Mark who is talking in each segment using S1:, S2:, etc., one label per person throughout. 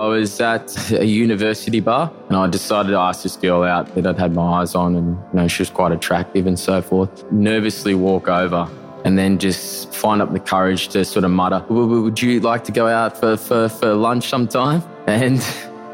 S1: I was at a university bar and I decided oh, to ask this girl out that I'd had my eyes on and you know she was quite attractive and so forth. Nervously walk over and then just find up the courage to sort of mutter, would you like to go out for, for, for lunch sometime? And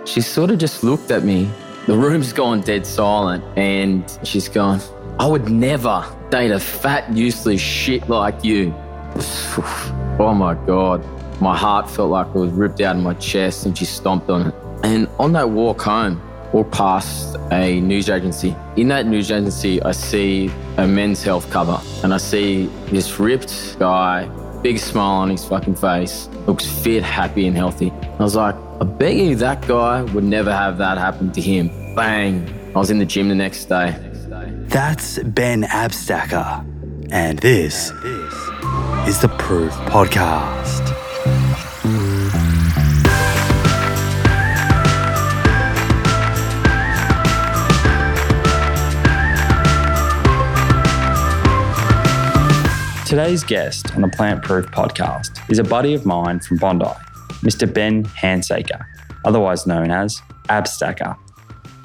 S1: she sort of just looked at me. The room's gone dead silent and she's gone, I would never date a fat, useless shit like you. Oh my God. My heart felt like it was ripped out of my chest and she stomped on it. And on that walk home, walked past a news agency. In that news agency, I see a men's health cover and I see this ripped guy, big smile on his fucking face, looks fit, happy, and healthy. I was like, I bet you that guy would never have that happen to him. Bang. I was in the gym the next day.
S2: That's Ben Abstacker, and this is the Proof Podcast.
S3: Today's guest on the Plant Proof podcast is a buddy of mine from Bondi, Mr. Ben Handsaker, otherwise known as Abstacker.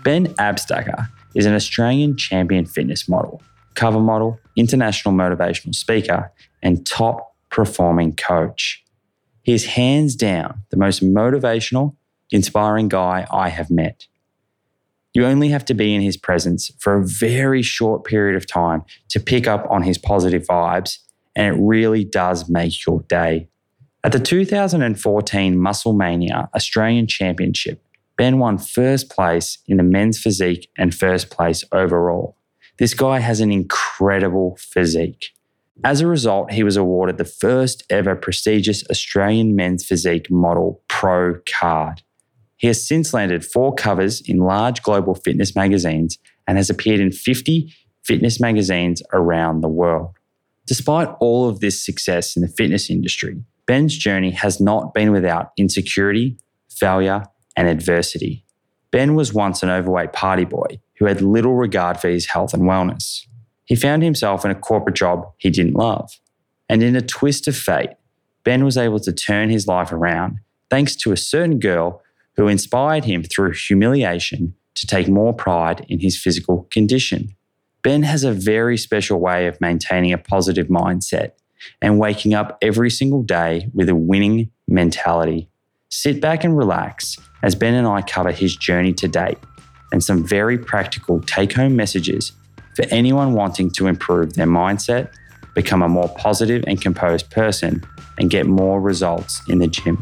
S3: Ben Abstacker is an Australian champion fitness model, cover model, international motivational speaker, and top performing coach. He is hands down the most motivational, inspiring guy I have met. You only have to be in his presence for a very short period of time to pick up on his positive vibes and it really does make your day. At the 2014 Musclemania Australian Championship, Ben won first place in the men's physique and first place overall. This guy has an incredible physique. As a result, he was awarded the first ever prestigious Australian men's physique model pro card. He has since landed four covers in large global fitness magazines and has appeared in 50 fitness magazines around the world. Despite all of this success in the fitness industry, Ben's journey has not been without insecurity, failure, and adversity. Ben was once an overweight party boy who had little regard for his health and wellness. He found himself in a corporate job he didn't love. And in a twist of fate, Ben was able to turn his life around thanks to a certain girl who inspired him through humiliation to take more pride in his physical condition. Ben has a very special way of maintaining a positive mindset and waking up every single day with a winning mentality. Sit back and relax as Ben and I cover his journey to date and some very practical take home messages for anyone wanting to improve their mindset, become a more positive and composed person, and get more results in the gym.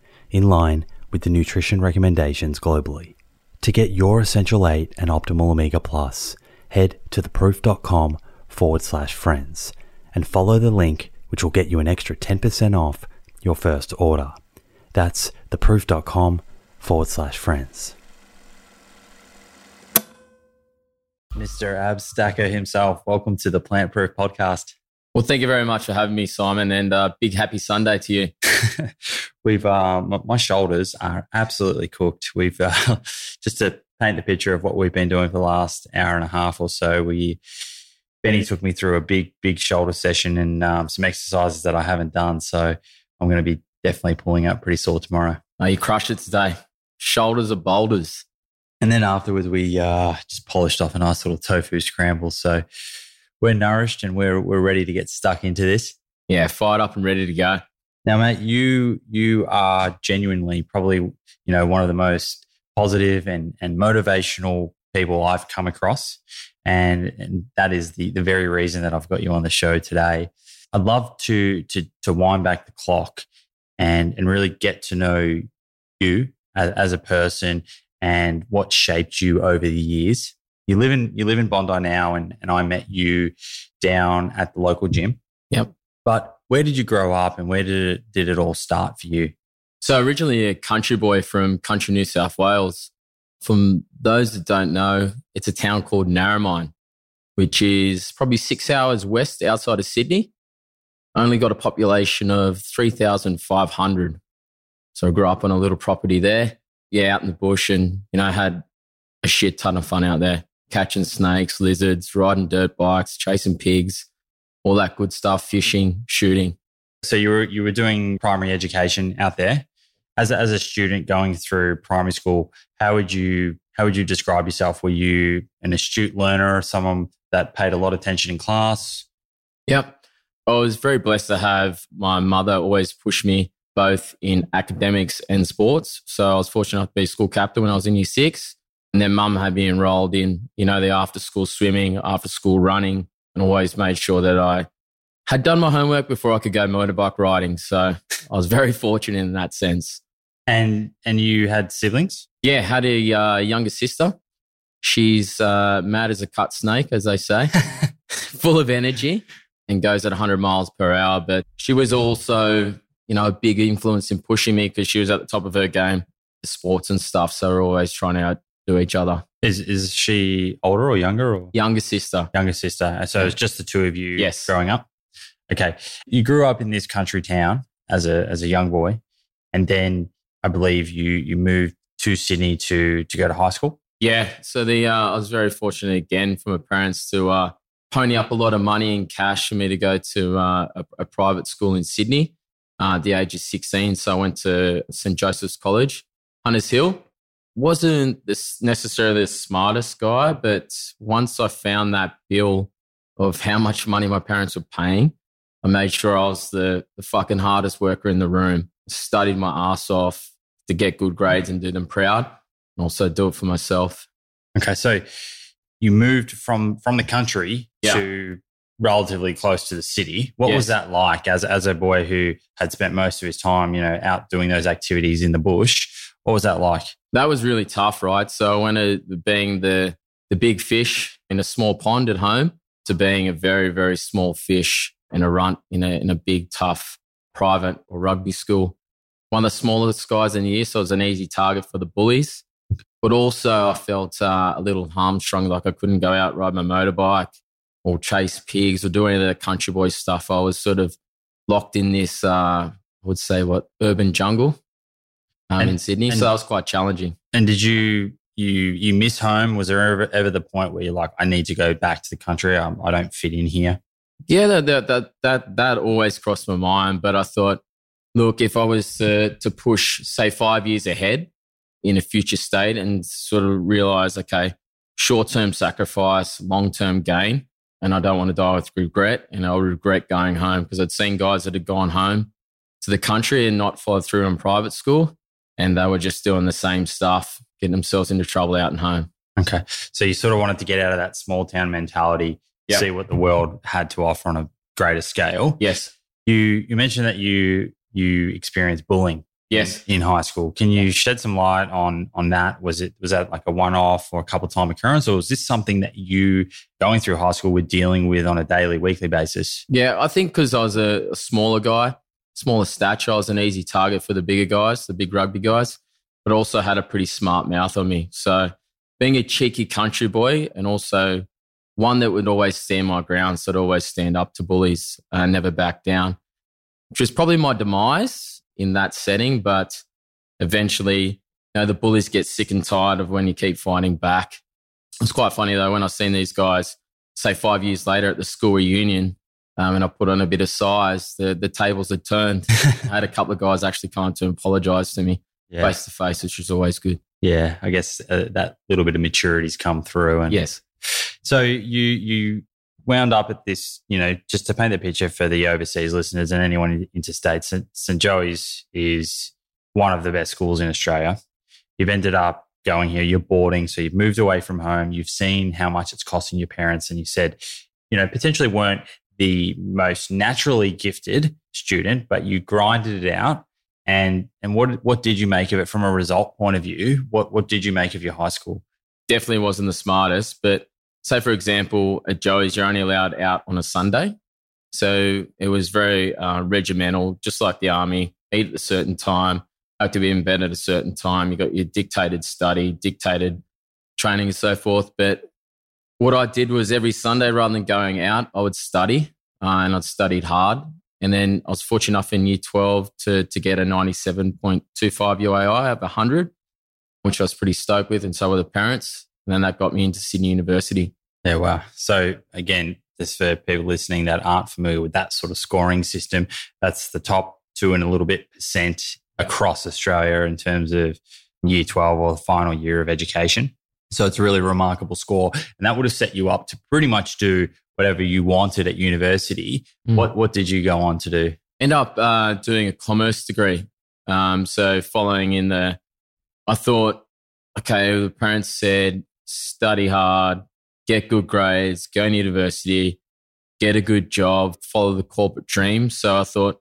S2: in line with the nutrition recommendations globally. To get your Essential 8 and Optimal Omega Plus, head to theproof.com forward slash friends and follow the link, which will get you an extra 10% off your first order. That's theproof.com forward slash friends.
S3: Mr. Ab Stacker himself, welcome to the Plant Proof Podcast.
S1: Well, thank you very much for having me, Simon, and uh, big happy Sunday to you.
S3: We've uh, my shoulders are absolutely cooked. We've uh, just to paint the picture of what we've been doing for the last hour and a half or so. We Benny took me through a big, big shoulder session and um, some exercises that I haven't done. So I'm going to be definitely pulling up pretty sore tomorrow.
S1: Oh, you crushed it today. Shoulders are boulders.
S3: And then afterwards, we uh, just polished off a nice little tofu scramble. So we're nourished and we're we're ready to get stuck into this.
S1: Yeah, fired up and ready to go.
S3: Now, mate, you you are genuinely probably you know one of the most positive and and motivational people I've come across, and, and that is the the very reason that I've got you on the show today. I'd love to to to wind back the clock and and really get to know you as, as a person and what shaped you over the years. You live in you live in Bondi now, and and I met you down at the local gym.
S1: Yep.
S3: But where did you grow up, and where did it, did it all start for you?
S1: So originally a country boy from country New South Wales. From those that don't know, it's a town called Narromine, which is probably six hours west outside of Sydney. Only got a population of 3,500. So I grew up on a little property there. Yeah, out in the bush and, you know, had a shit ton of fun out there catching snakes, lizards, riding dirt bikes, chasing pigs, all that good stuff, fishing, shooting.
S3: So you were you were doing primary education out there as a, as a student going through primary school. How would you how would you describe yourself? Were you an astute learner, someone that paid a lot of attention in class?
S1: Yep. I was very blessed to have my mother always push me both in academics and sports. So I was fortunate enough to be school captain when I was in year six. And then mum had me enrolled in, you know, the after school swimming, after school running, and always made sure that I had done my homework before I could go motorbike riding. So I was very fortunate in that sense.
S3: And and you had siblings?
S1: Yeah, had a uh, younger sister. She's uh, mad as a cut snake, as they say, full of energy and goes at 100 miles per hour. But she was also, you know, a big influence in pushing me because she was at the top of her game, sports and stuff. So we're always trying to to each other.
S3: Is is she older or younger or
S1: younger sister?
S3: Younger sister. So it's just the two of you
S1: yes.
S3: growing up. Okay. You grew up in this country town as a as a young boy. And then I believe you you moved to Sydney to to go to high school.
S1: Yeah. So the uh, I was very fortunate again for my parents to uh, pony up a lot of money and cash for me to go to uh, a, a, private school in Sydney uh, at the age of 16. So I went to St. Joseph's College, Hunters Hill wasn't this necessarily the smartest guy, but once I found that bill of how much money my parents were paying, I made sure I was the, the fucking hardest worker in the room. Studied my ass off to get good grades and do them proud, and also do it for myself.
S3: Okay, so you moved from from the country yeah. to relatively close to the city. What yes. was that like as as a boy who had spent most of his time, you know, out doing those activities in the bush? What was that like?
S1: That was really tough, right? So I went to being the the big fish in a small pond at home to being a very very small fish in a runt in a in a big tough private or rugby school. One of the smallest guys in the year, so it was an easy target for the bullies. But also, I felt uh, a little hamstrung, like I couldn't go out ride my motorbike or chase pigs or do any of the country boy stuff. I was sort of locked in this uh, I would say what urban jungle um,
S3: And-
S1: in Sydney.
S3: and-
S1: so that was quite challenging.
S3: And did you you you miss home? Was there ever, ever the point where you're like, I need to go back to the country? Um, I don't fit in here.
S1: Yeah, that, that that that that always crossed my mind. But I thought, look, if I was to to push, say, five years ahead in a future state, and sort of realize, okay, short term sacrifice, long term gain, and I don't want to die with regret, and I'll regret going home because I'd seen guys that had gone home to the country and not followed through in private school, and they were just doing the same stuff, getting themselves into trouble out and home.
S3: Okay. So you sort of wanted to get out of that small town mentality,
S1: Yep.
S3: see what the world had to offer on a greater scale.
S1: Yes,
S3: You you mentioned that you you experienced bullying
S1: yes.
S3: in high school. Can you shed some light on on that? Was it was that like a one off or a couple time occurrence, or was this something that you going through high school were dealing with on a daily, weekly basis?
S1: Yeah, I think because I was a, a smaller guy, smaller stature, I was an easy target for the bigger guys, the big rugby guys, but also had a pretty smart mouth on me. So being a cheeky country boy and also one that would always stand my ground, so I'd always stand up to bullies and never back down, which was probably my demise in that setting. But eventually, you know, the bullies get sick and tired of when you keep fighting back. It's quite funny though, when I've seen these guys, say five years later at the school reunion, um, and I put on a bit of size, the, the tables had turned. I had a couple of guys actually come to apologize to me face to face, which was always good.
S3: yeah. I guess uh, that little bit of maturity's come through, and
S1: Yes.
S3: So you you wound up at this, you know, just to paint the picture for the overseas listeners and anyone in- interstate. St. St. Joey's is one of the best schools in Australia. You've ended up going here. You're boarding, so you've moved away from home. You've seen how much it's costing your parents, and you said, you know, potentially weren't the most naturally gifted student, but you grinded it out. And and what what did you make of it from a result point of view? What what did you make of your high school?
S1: Definitely wasn't the smartest, but say, for example, at Joey's, you're only allowed out on a Sunday. So it was very uh, regimental, just like the army, eat at a certain time, have to be in bed at a certain time. You got your dictated study, dictated training, and so forth. But what I did was every Sunday, rather than going out, I would study, uh, and I'd studied hard. And then I was fortunate enough in year 12 to, to get a 97.25 UAI of 100, which I was pretty stoked with, and so were the parents. And then that got me into Sydney University.
S3: Yeah, wow. So again, just for people listening that aren't familiar with that sort of scoring system, that's the top two and a little bit percent across Australia in terms of year 12 or the final year of education. So it's a really remarkable score. And that would have set you up to pretty much do whatever you wanted at university.
S1: Mm.
S3: What what did you go on to do?
S1: End up uh, doing a commerce degree. Um, so following in the, I thought, okay, the parents said study hard, get good grades, go to university, get a good job, follow the corporate dream. So I thought,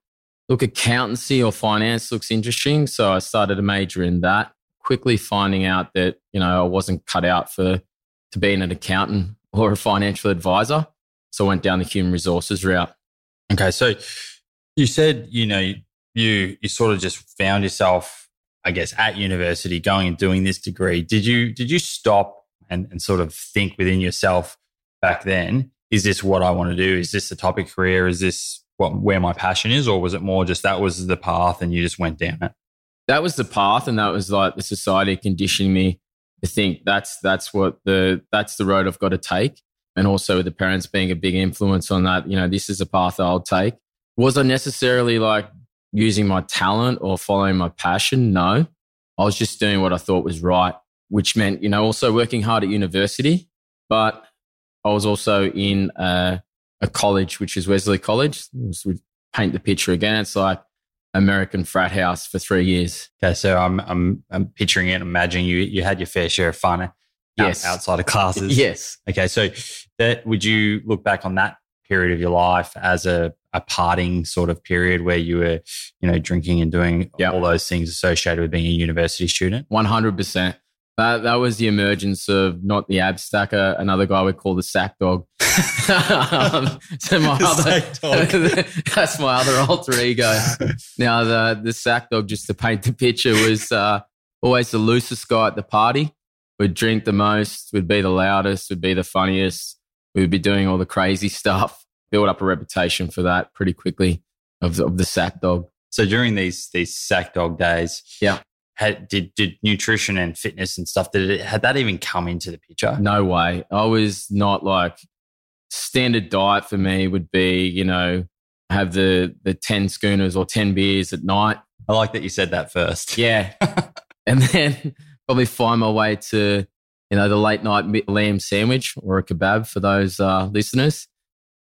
S1: look, accountancy or finance looks interesting. So I started to major in that. Quickly finding out that you know I wasn't cut out for to being an accountant or a financial advisor. So I went down the human resources route.
S3: Okay, so you said you know you you sort of just found yourself, I guess, at university going and doing this degree. Did you did you stop and, and sort of think within yourself back then? Is this what I want to do? Is this the of career? Is this what where my passion is, or was it more just that was the path and you just went down it?
S1: that was the path and that was like the society conditioning me to think that's that's what the that's the road I've got to take. And also with the parents being a big influence on that, you know, this is a path I'll take. Was I necessarily like using my talent or following my passion? No. I was just doing what I thought was right, which meant, you know, also working hard at university. But I was also in a, a college, which is Wesley College. Would paint the picture again. It's like American frat house for three years.
S3: Okay, so I'm I'm I'm picturing it, imagining you you had your fair share of fun out-
S1: Yes.
S3: outside of classes.
S1: Yes.
S3: Okay, so that would you look back on that period of your life as a, a parting sort of period where you were, you know, drinking and doing
S1: Yeah.
S3: all those things associated with being a university student?
S1: One hundred percent. That that was the emergence of not the ab stacker, another guy we call the sack dog. um, so my
S3: The
S1: other,
S3: sack dog.
S1: that's my other alter ego. Now the the sack dog, just to paint the picture, was uh, always the loosest guy at the party. Would drink the most, would be the loudest, would be the funniest. We would be doing all the crazy stuff. Build up a reputation for that pretty quickly of the, of the sack dog.
S3: So during these these sack dog days,
S1: Yeah.
S3: Had, did did nutrition and fitness and stuff did it had that even come into the picture?
S1: No way. I was not like standard diet for me would be, you know, have the the 10 schooners or 10 beers at night.
S3: I like that you said that first.
S1: Yeah. and then probably find my way to, you know, the late night lamb sandwich or a kebab for those uh, listeners.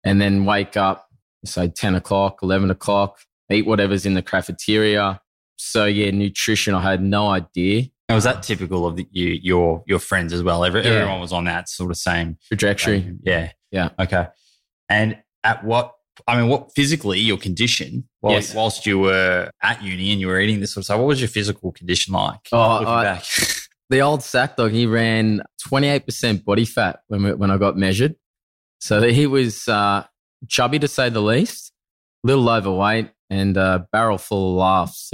S1: And then wake up, say 10 o'clock, 11 o'clock, eat whatever's in the cafeteria. So yeah, nutrition, I had no idea.
S3: And was that typical of the, you, your your friends as well? Every,
S1: Yeah.
S3: Everyone was on that sort of same
S1: Trajectory.
S3: Yeah.
S1: Yeah.
S3: Okay. And at what I mean, what physically your condition while,
S1: Yes.
S3: whilst you were at uni and you were eating this sort of stuff, what was your physical condition like?
S1: Oh,
S3: looking
S1: I-
S3: back?
S1: the old sack dog, he ran 28% body fat when, we, when I got measured. So he was uh, chubby to say the least, little overweight, and uh, barrel full of laughs.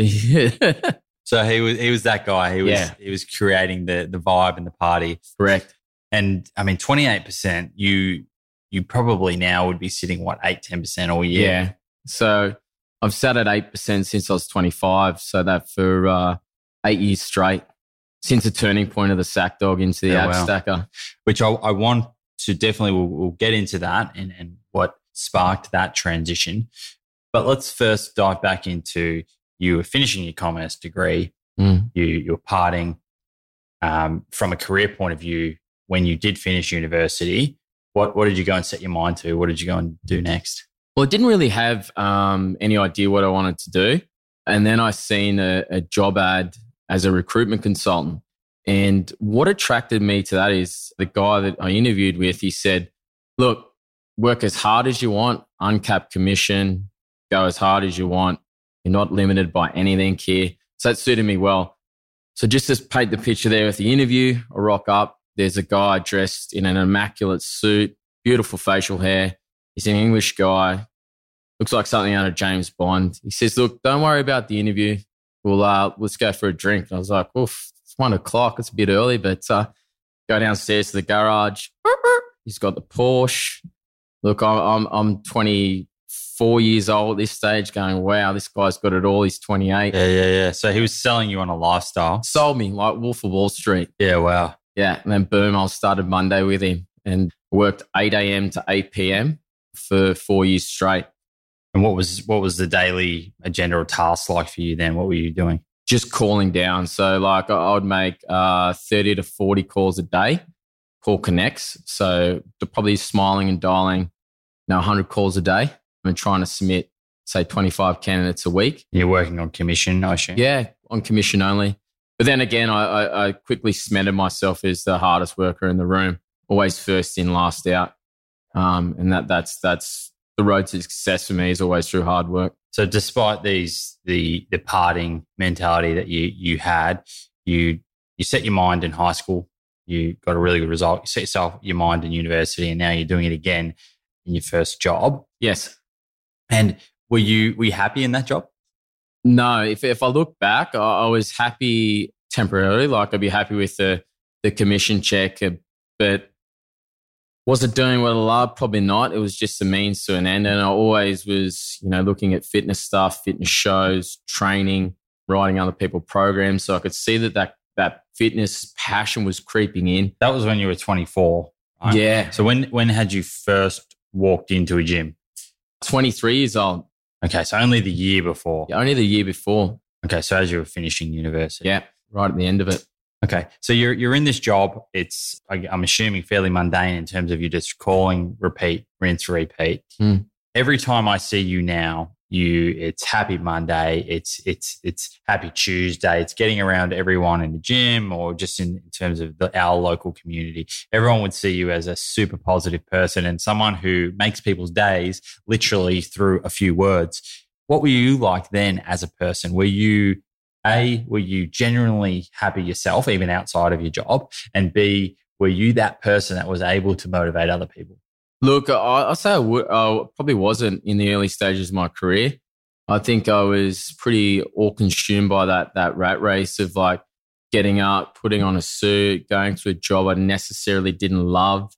S3: So he was he was that guy. He was
S1: Yeah.
S3: he was creating the the vibe and the party. Correct. And I mean, twenty eight percent. You you probably now would be sitting what eight ten percent all year.
S1: Yeah. So I've sat at 8% since I was 25. So that for uh, eight years straight since the turning point of the sack dog into the
S3: Oh,
S1: ab
S3: wow.
S1: stacker.
S3: which I, I want to definitely we'll, we'll get into that and, and what sparked that transition. But let's first dive back into you were finishing your commerce degree,
S1: Mm.
S3: you you were parting um, from a career point of view. When you did finish university, what what did you go and set your mind to? What did you go and do next?
S1: Well, I didn't really have um, any idea what I wanted to do. And then I seen a, a job ad as a recruitment consultant. And what attracted me to that is the guy that I interviewed with, he said, look, work as hard as you want, uncapped commission, go as hard as you want. You're not limited by anything here. So that suited me well. So just to paint the picture there with the interview, I rock up. There's a guy dressed in an immaculate suit, beautiful facial hair. He's an English guy. Looks like something out of James Bond. He says, "Look, don't worry about the interview. We'll uh, let's go for a drink." And I was like, "Oof, it's one o'clock. It's a bit early, but uh, go downstairs to the garage. He's got the Porsche. Look, I'm I'm, I'm 24 years old at this stage. Going, wow, this guy's got it all. He's 28.
S3: Yeah, yeah, yeah. So he was selling you on a lifestyle.
S1: Sold me like Wolf of Wall Street.
S3: Yeah, wow.
S1: Yeah, and then boom, I started Monday with him and worked 8 a.m. to 8 p.m. for four years straight.
S3: And what was what was the daily agenda or task like for you then? What were you doing?
S1: just calling down. So like I would make uh, 30 to 40 calls a day, call connects. So probably smiling and dialing, you know, 100 calls a day and trying to submit, say 25 candidates a week.
S3: You're working on commission, I assume.
S1: Yeah, on commission only. But then again, I, I, I quickly cemented myself as the hardest worker in the room, always first in, last out. Um, and that that's that's the road to success for me is always through hard work.
S3: So despite these the the parting mentality that you you had, you you set your mind in high school, you got a really good result. You set yourself your mind in university, and now you're doing it again in your first job.
S1: Yes.
S3: And were you were you happy in that job?
S1: No, if if I look back, I, I was happy temporarily. Like I'd be happy with the the commission check, uh, but was it doing what I loved? Probably not. It was just a means to an end, and I always was, you know, looking at fitness stuff, fitness shows, training, writing other people programs, so I could see that that that fitness passion was creeping in.
S3: That was when you were 24. right?
S1: Yeah,
S3: So when when had you first walked into a gym?
S1: Twenty three years old.
S3: Okay, so only the year before.
S1: Only the year before.
S3: Okay, so as you were finishing university.
S1: Yeah, right at the end of it.
S3: Okay, so you're you're in this job. It's I- I'm assuming fairly mundane in terms of you just calling, repeat, rinse, repeat.
S1: Hmm.
S3: Every time I see you now, you it's Happy Monday, it's it's it's Happy Tuesday. It's getting around everyone in the gym or just in, in terms of the, our local community. Everyone would see you as a super positive person and someone who makes people's days literally through a few words. What were you like then as a person? Were you a, were you genuinely happy yourself, even outside of your job? And B, were you that person that was able to motivate other people?
S1: Look, I, I say I, I probably wasn't in the early stages of my career. I think I was pretty all consumed by that that rat race of like getting up, putting on a suit, going to a job I necessarily didn't love,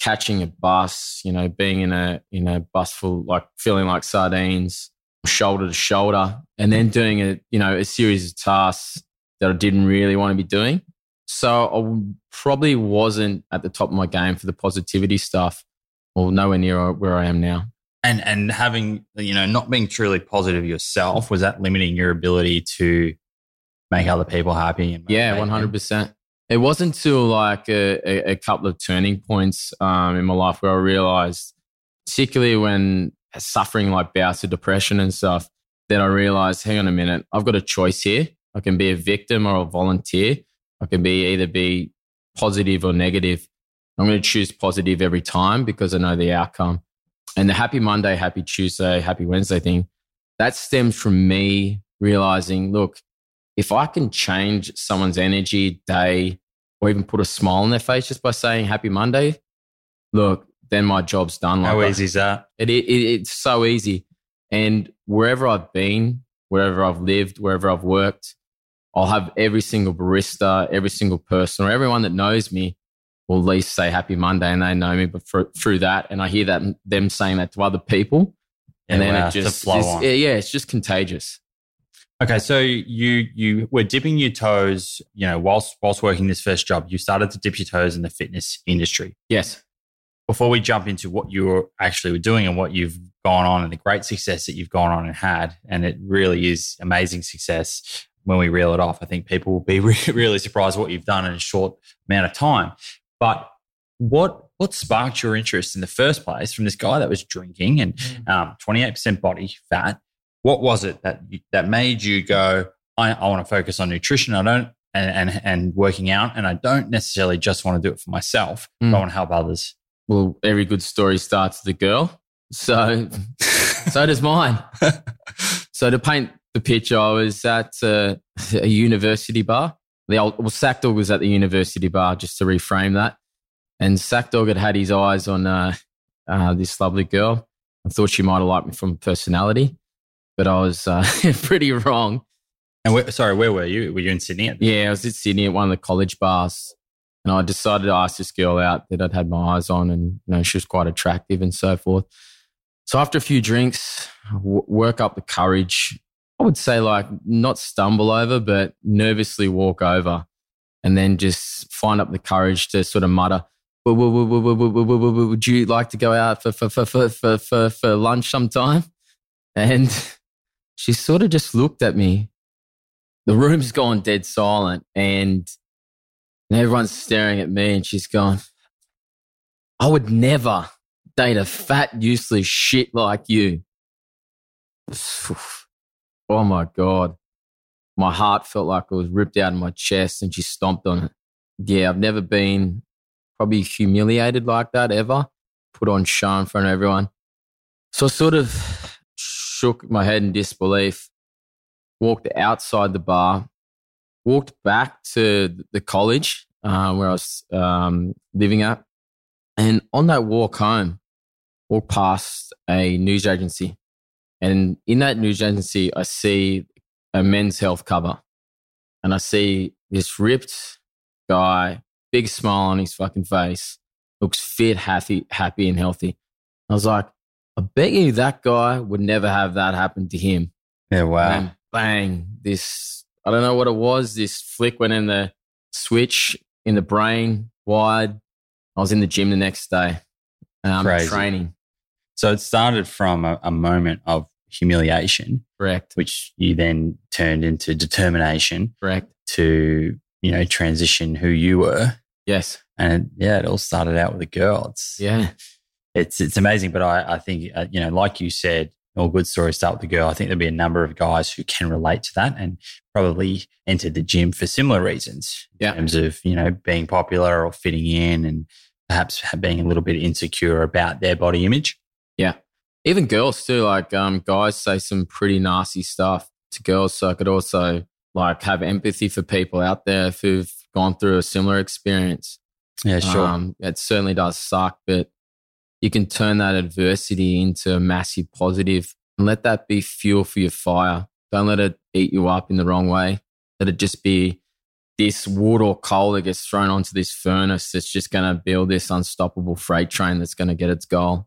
S1: catching a bus, you know, being in a in a bus full like feeling like sardines, shoulder to shoulder, and then doing a you know a series of tasks that I didn't really want to be doing. So I probably wasn't at the top of my game for the positivity stuff, or nowhere near where I am now.
S3: And and having you know not being truly positive yourself was that limiting your ability to make other people happy? And
S1: yeah, one hundred percent. It wasn't until like a, a, a couple of turning points um, in my life where I realized, particularly when suffering like bouts of depression and stuff, that I realized, hang on a minute, I've got a choice here. I can be a victim or a volunteer. I can be either be positive or negative. I'm going to choose positive every time because I know the outcome. And the happy Monday, happy Tuesday, happy Wednesday thing, that stems from me realizing, look, if I can change someone's energy, day, or even put a smile on their face just by saying Happy Monday, look, then my job's done.
S3: Like How easy is that?
S1: It, it, it's so easy. And wherever I've been, wherever I've lived, wherever I've worked, I'll have every single barista, every single person, or everyone that knows me will at least say Happy Monday, and they know me. But for, through that, and I hear that them saying that to other people,
S3: yeah,
S1: and then
S3: wow,
S1: it just,
S3: on.
S1: yeah, it's just contagious.
S3: Okay, so you you were dipping your toes, you know, whilst whilst working this first job, you started to dip your toes in the fitness industry.
S1: Yes.
S3: Before we jump into what you were actually were doing and what you've gone on and the great success that you've gone on and had, and it really is amazing success when we reel it off. I think people will be really surprised what you've done in a short amount of time. But what what sparked your interest in the first place from this guy that was drinking and um, 28% body fat what was it that that made you go I, I want to focus on nutrition i don't and, and and working out and i don't necessarily just want to do it for myself
S1: Mm.
S3: i want to help others
S1: Well, every good story starts with a girl. So, so does mine. So to paint the picture, I was at uh, a university bar. The old, well, Sackdog was at the university bar, just to reframe that. And Sackdog had had his eyes on uh, uh, this lovely girl. I thought she might have liked me from personality, but I was uh, pretty wrong.
S3: and where, sorry where were you were you in sydney at
S1: Yeah, I was in Sydney at one of the college bars, and I decided to ask this girl out that I'd had my eyes on, and you know she was quite attractive and so forth. So after a few drinks, w- work up the courage. I would say like not stumble over, but nervously walk over, and then just find up the courage to sort of mutter. "Would- you like to go out for for for for for for, lunch sometime? And she sort of just looked at me the room's gone dead silent and everyone's staring at me and she's gone, I would never date a fat, useless shit like you. Oh my God. My heart felt like it was ripped out of my chest and she stomped on it. Yeah, I've never been probably humiliated like that ever, put on show in front of everyone. So I sort of shook my head in disbelief walked outside the bar, walked back to the college uh, where I was um, living at. And on that walk home, walked past a news agency. And in that news agency, I see a men's health cover. And I see this ripped guy, big smile on his fucking face, looks fit, happy, happy and healthy. I was like, I bet you that guy would never have that happen to him
S3: yeah wow
S1: and bang, this, I don't know what it was. This flick went in the switch in the brain wide. I was in the gym the next day, um,
S3: Crazy.
S1: training.
S3: So it started from a, a moment of humiliation
S1: Correct.
S3: which you then turned into determination
S1: Correct.
S3: to you know transition who you were
S1: Yes.
S3: and yeah it all started out with a girl it's
S1: Yeah.
S3: it's it's amazing. But I, I think uh, you know, like you said, all good stories start with the girl. I think there'll be a number of guys who can relate to that and probably entered the gym for similar reasons
S1: Yeah.
S3: in terms of you know being popular or fitting in and perhaps being a little bit insecure about their body image.
S1: Even girls too. Like um, guys say some pretty nasty stuff to girls. So I could also like have empathy for people out there who've gone through a similar experience.
S3: Yeah, sure.
S1: Um, it certainly does suck, but you can turn that adversity into a massive positive and let that be fuel for your fire. Don't let it eat you up in the wrong way. Let it just be this wood or coal that gets thrown onto this furnace that's just going to build this unstoppable freight train that's going to get its goal.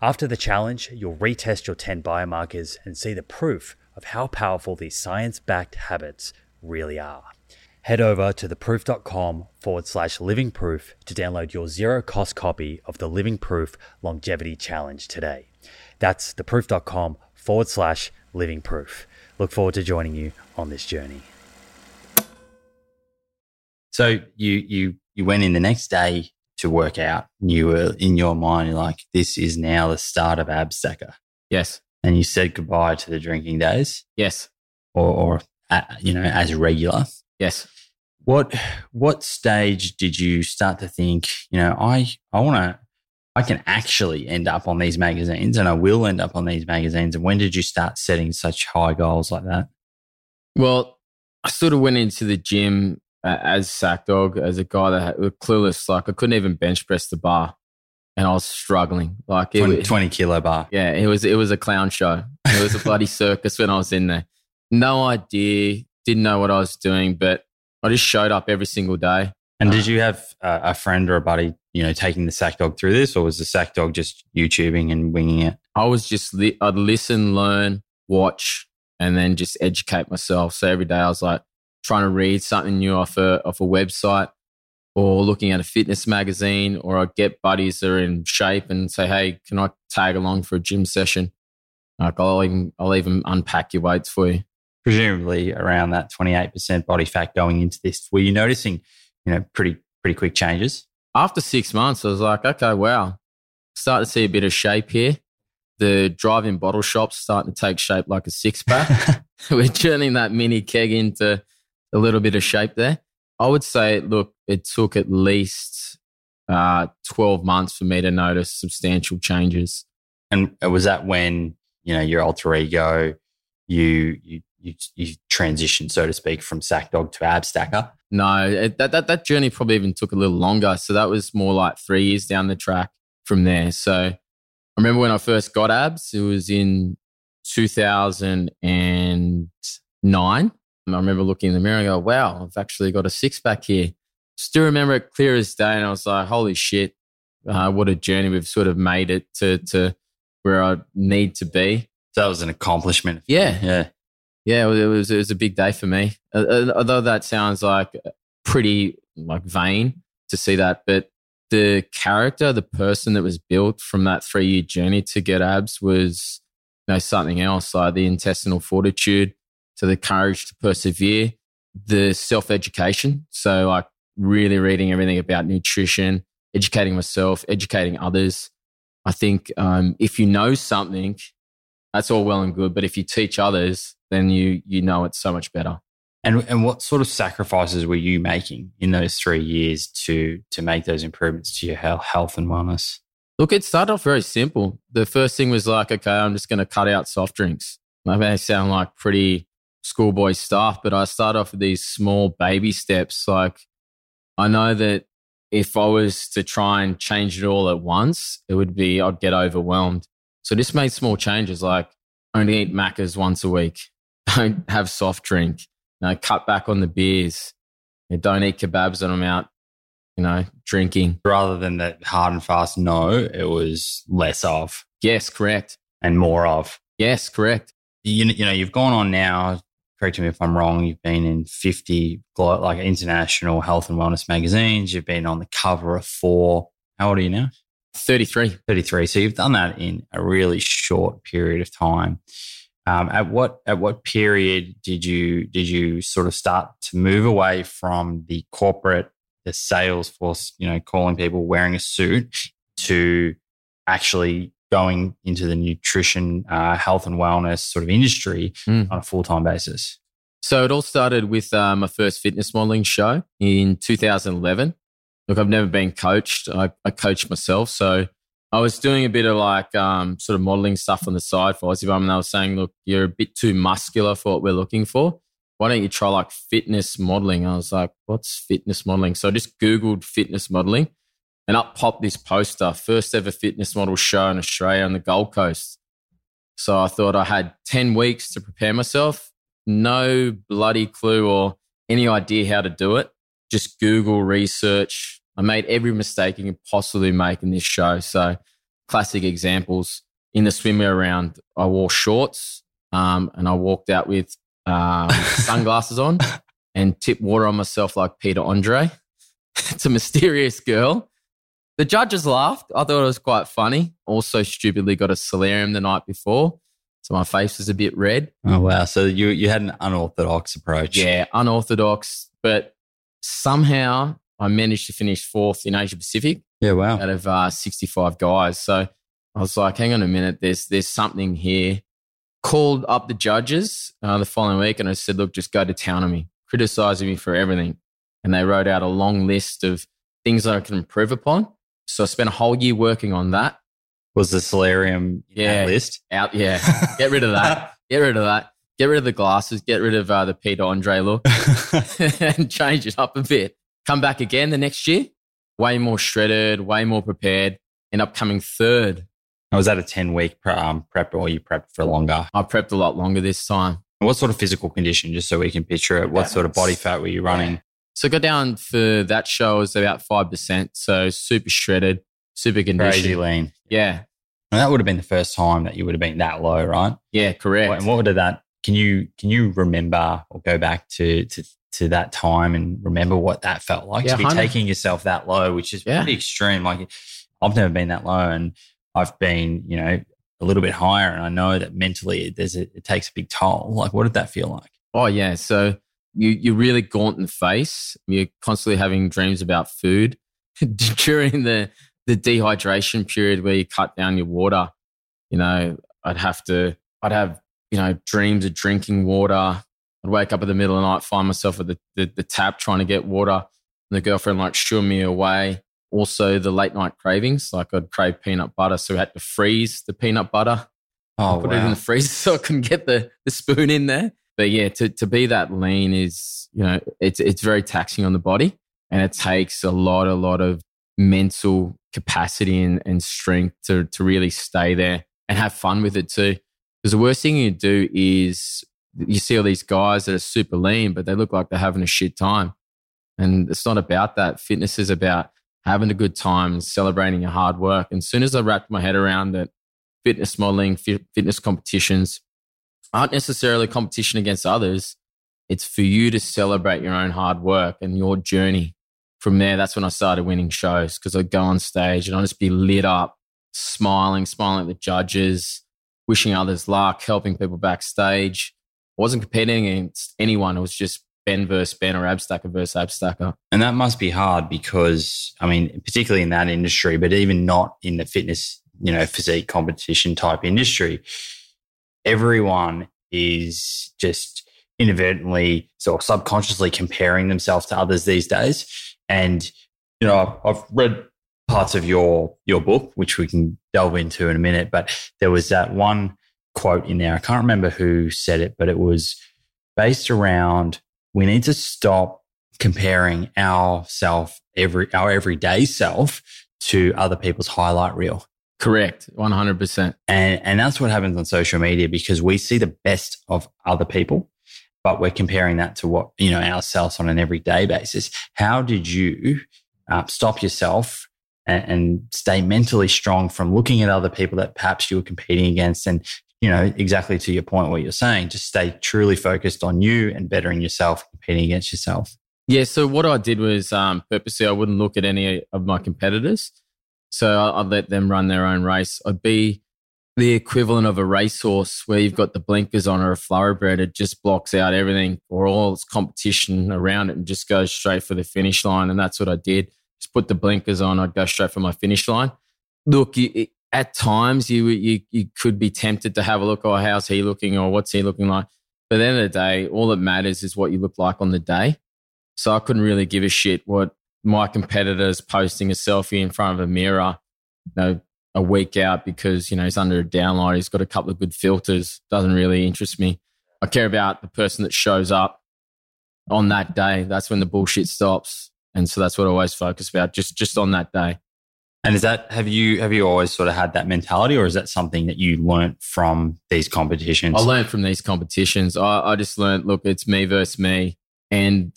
S2: After the challenge, you'll retest your 10 biomarkers and see the proof of how powerful these science backed habits really are. Head over to theproof.com forward slash living proof to download your zero cost copy of the Living Proof Longevity Challenge today. That's theproof.com forward slash living proof. Look forward to joining you on this journey.
S3: So you you you went in the next day to work out. You were in your mind, like, this is now the start of Abstacker.
S1: Yes.
S3: And you said goodbye to the drinking days
S1: Yes.
S3: or, or uh, you know, as regular.
S1: Yes.
S3: What, what stage did you start to think, you know, I, I want to, I can actually end up on these magazines and I will end up on these magazines. And when did you start setting such high goals like that?
S1: Well, I sort of went into the gym uh, as sack dog, as a guy that had, was clueless. Like I couldn't even bench press the bar, and I was struggling. Like it,
S3: 20, 20 kilo bar.
S1: yeah, it was it was a clown show. It was a bloody circus when I was in there. No idea, didn't know what I was doing, but I just showed up every single day.
S3: And did you have a, a friend or a buddy, you know, taking the sack dog through this, or was the sack dog just YouTubing and winging it?
S1: I was just li- I'd listen, learn, watch, and then just educate myself. So every day I was like trying to read something new off a off a website or looking at a fitness magazine, or I'd get buddies that are in shape and say, "Hey, can I tag along for a gym session?" Like I'll even I'll even unpack your weights for you.
S3: Presumably around that 28% body fat going into this. Were you noticing, you know, pretty, pretty quick changes?
S1: After six months, I was like, "Okay, wow, starting to see a bit of shape here." The drive-in bottle shop's starting to take shape like a six pack. We're turning that mini keg into a little bit of shape there. I would say, look, it took at least uh, 12 months for me to notice substantial changes.
S3: And was that when, you know, your alter ego, you, you, you, you transitioned, so to speak, from sack dog to ab stacker?
S1: No, it, that, that, that journey probably even took a little longer. So that was more like three years down the track from there. So I remember when I first got abs, it was in 2009. I remember looking in the mirror and go, wow, I've actually got a six pack here. Still remember it clear as day. And I was like, holy shit, uh, what a journey we've sort of made it to to where I need to be.
S3: So that was an accomplishment.
S1: Yeah,
S3: Yeah.
S1: yeah, it was it was a big day for me. Uh, uh, although that sounds like pretty like vain to see that, but the character, the person that was built from that three year journey to get abs was you know something else. Like the intestinal fortitude, to the courage to persevere, the self education. So like really reading everything about nutrition, educating myself, educating others. I think um, if you know something, that's all well and good. But if you teach others, then you you know it so much better.
S3: And and what sort of sacrifices were you making in those three years to to make those improvements to your health, health and wellness?
S1: Look, it started off very simple. The first thing was like, okay, I'm just going to cut out soft drinks. That may sound like pretty schoolboy stuff, but I start off with these small baby steps. Like, I know that if I was to try and change it all at once, it would be, I'd get overwhelmed. So just made small changes like only eat Maccas once a week. Don't have soft drink. You know, cut back on the beers. You know, don't eat kebabs when I'm out, you know, drinking.
S3: Rather than that hard and fast no, it was less of
S1: Yes, correct.
S3: and more of.
S1: Yes, correct.
S3: You, you know, you've gone on now. Correct me if I'm wrong. You've been in 50 like international health and wellness magazines. You've been on the cover of four. How old are you now?
S1: 33.
S3: 33. So you've done that in a really short period of time. Um, at what at what period did you did you sort of start to move away from the corporate, the sales force, you know, calling people wearing a suit to actually going into the nutrition, uh, health and wellness sort of industry
S1: Mm.
S3: on a full time basis?
S1: So it all started with uh, my first fitness modeling show in 2011. Look, I've never been coached. I, I coached myself. So I was doing a bit of like um, sort of modeling stuff on the side for Aussie Bum. And they were saying, look, you're a bit too muscular for what we're looking for. Why don't you try like fitness modeling? I was like, what's fitness modeling? So I just Googled fitness modeling and up popped this poster, first ever fitness model show in Australia on the Gold Coast. So I thought I had 10 weeks to prepare myself no bloody clue or any idea how to do it. Just Google research. I made every mistake you can possibly make in this show. So, classic examples in the swimwear round, I wore shorts um, and I walked out with um, sunglasses on and tipped water on myself like Peter Andre. it's a mysterious girl. The judges laughed. I thought it was quite funny. Also, stupidly got a solarium the night before. So my face was a bit red.
S3: Oh wow! So you you had an unorthodox approach.
S1: Yeah, unorthodox, but somehow I managed to finish fourth in Asia Pacific
S3: Yeah. Wow.
S1: out of uh, 65 guys. So I was like, hang on a minute, there's there's something here. Called up the judges uh, the following week and I said, look, just go to town on me, criticizing me for everything. And they wrote out a long list of things that I can improve upon. So I spent a whole year working on that.
S3: Was the solarium
S1: Yeah.
S3: list?
S1: Out, yeah, get rid of that. Get rid of that. Get rid of the glasses. Get rid of uh, the Peter Andre look. and change it up a bit. Come back again the next year, way more shredded, way more prepared, end up coming third.
S3: was that a 10 week pre- um, prep or you prepped for longer?
S1: I prepped a lot longer this time.
S3: What sort of physical condition, just so we can picture it? What sort of body fat were you running?
S1: So I got down for that show, it was about 5%. So super shredded, super
S3: Crazy
S1: conditioned.
S3: lean.
S1: Yeah.
S3: And that would have been the first time that you would have been that low, right?
S1: Yeah, correct.
S3: And what did that? Can you can you remember or go back to to to that time and remember what that felt like
S1: Yeah,
S3: to be
S1: 100.
S3: taking yourself that low, which is
S1: Yeah.
S3: pretty extreme. Like I've never been that low, and I've been you know a little bit higher, and I know that mentally there's a, it takes a big toll. Like, what did that feel like?
S1: Oh yeah, so you you're really gaunt in the face. You're constantly having dreams about food during the the dehydration period where you cut down your water. You know, I'd have to, I'd have you know dreams of drinking water. I'd wake up in the middle of the night, find myself at the the, the tap trying to get water, and the girlfriend like shoo me away. Also, the late night cravings, like I'd crave peanut butter, so we had to freeze the peanut butter
S3: Oh,
S1: put it in the freezer so I couldn't get the, the spoon in there. But yeah, to, to be that lean is, you know, it's, it's very taxing on the body and it takes a lot, a lot of mental capacity and, and strength to, to really stay there and have fun with it too. Because the worst thing you do is you see all these guys that are super lean, but they look like they're having a shit time. And it's not about that. Fitness is about having a good time and celebrating your hard work. And as soon as I wrapped my head around that fitness modeling, fitness competitions aren't necessarily competition against others. It's for you to celebrate your own hard work and your journey. From there, that's when I started winning shows because I'd go on stage and I'd just be lit up, smiling, smiling at the judges, wishing others luck, helping people backstage. I wasn't competing against anyone. It was just Ben versus Ben or Abstacker versus Abstacker.
S3: And that must be hard because, I mean, particularly in that industry, but even not in the fitness, you know, physique competition type industry, everyone is just inadvertently or subconsciously comparing themselves to others these days. And, you know, I've, read parts of your your book, which we can delve into in a minute. But there was that one quote in there. I can't remember who said it, but it was based around we need to stop comparing our self every our everyday self to other people's highlight reel.
S1: Correct, one hundred percent.
S3: And and that's what happens on social media because we see the best of other people, but we're comparing that to what you know ourselves on an everyday basis. How did you uh, stop yourself and, and stay mentally strong from looking at other people that perhaps you were competing against and you know, exactly to your point, what you're saying, just stay truly focused on you and bettering yourself, competing against yourself.
S1: Yeah. So what I did was um, purposely I wouldn't look at any of my competitors. So I'd let them run their own race. I'd be the equivalent of a racehorse where you've got the blinkers on or a thoroughbred. It just blocks out everything or all its competition around it and just goes straight for the finish line. And that's what I did. Just put the blinkers on. I'd go straight for my finish line. Look, it, at times you, you you could be tempted to have a look, oh, how's he looking or what's he looking like? But at the end of the day, all that matters is what you look like on the day. So I couldn't really give a shit what my competitor's posting a selfie in front of a mirror, you know, a week out because, you know, he's under a downlight, he's got a couple of good filters. Doesn't really interest me. I care about the person that shows up on that day. That's when the bullshit stops. And so that's what I always focus about, just just on that day.
S3: And is that have you have you always sort of had that mentality, or is that something that you learnt from these competitions?
S1: I learned from these competitions. I, I just learned, look, it's me versus me, and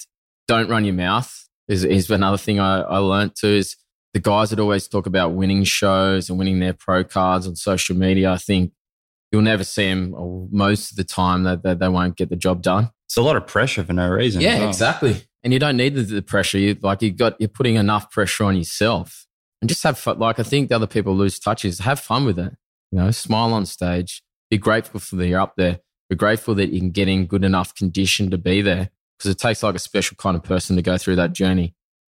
S1: don't run your mouth. Is is another thing I, I learned too. Is the guys that always talk about winning shows and winning their pro cards on social media. I think you'll never see them, or uh, most of the time that they, they, won't get the job done.
S3: It's a lot of pressure for no reason.
S1: Yeah, well. exactly. And you don't need the, the pressure. You like you got you're putting enough pressure on yourself and just have fun. Like I think the other people lose touch is have fun with it. You know, smile on stage. Be grateful for that you're up there. Be grateful that you can get in good enough condition to be there because it takes like a special kind of person to go through that journey.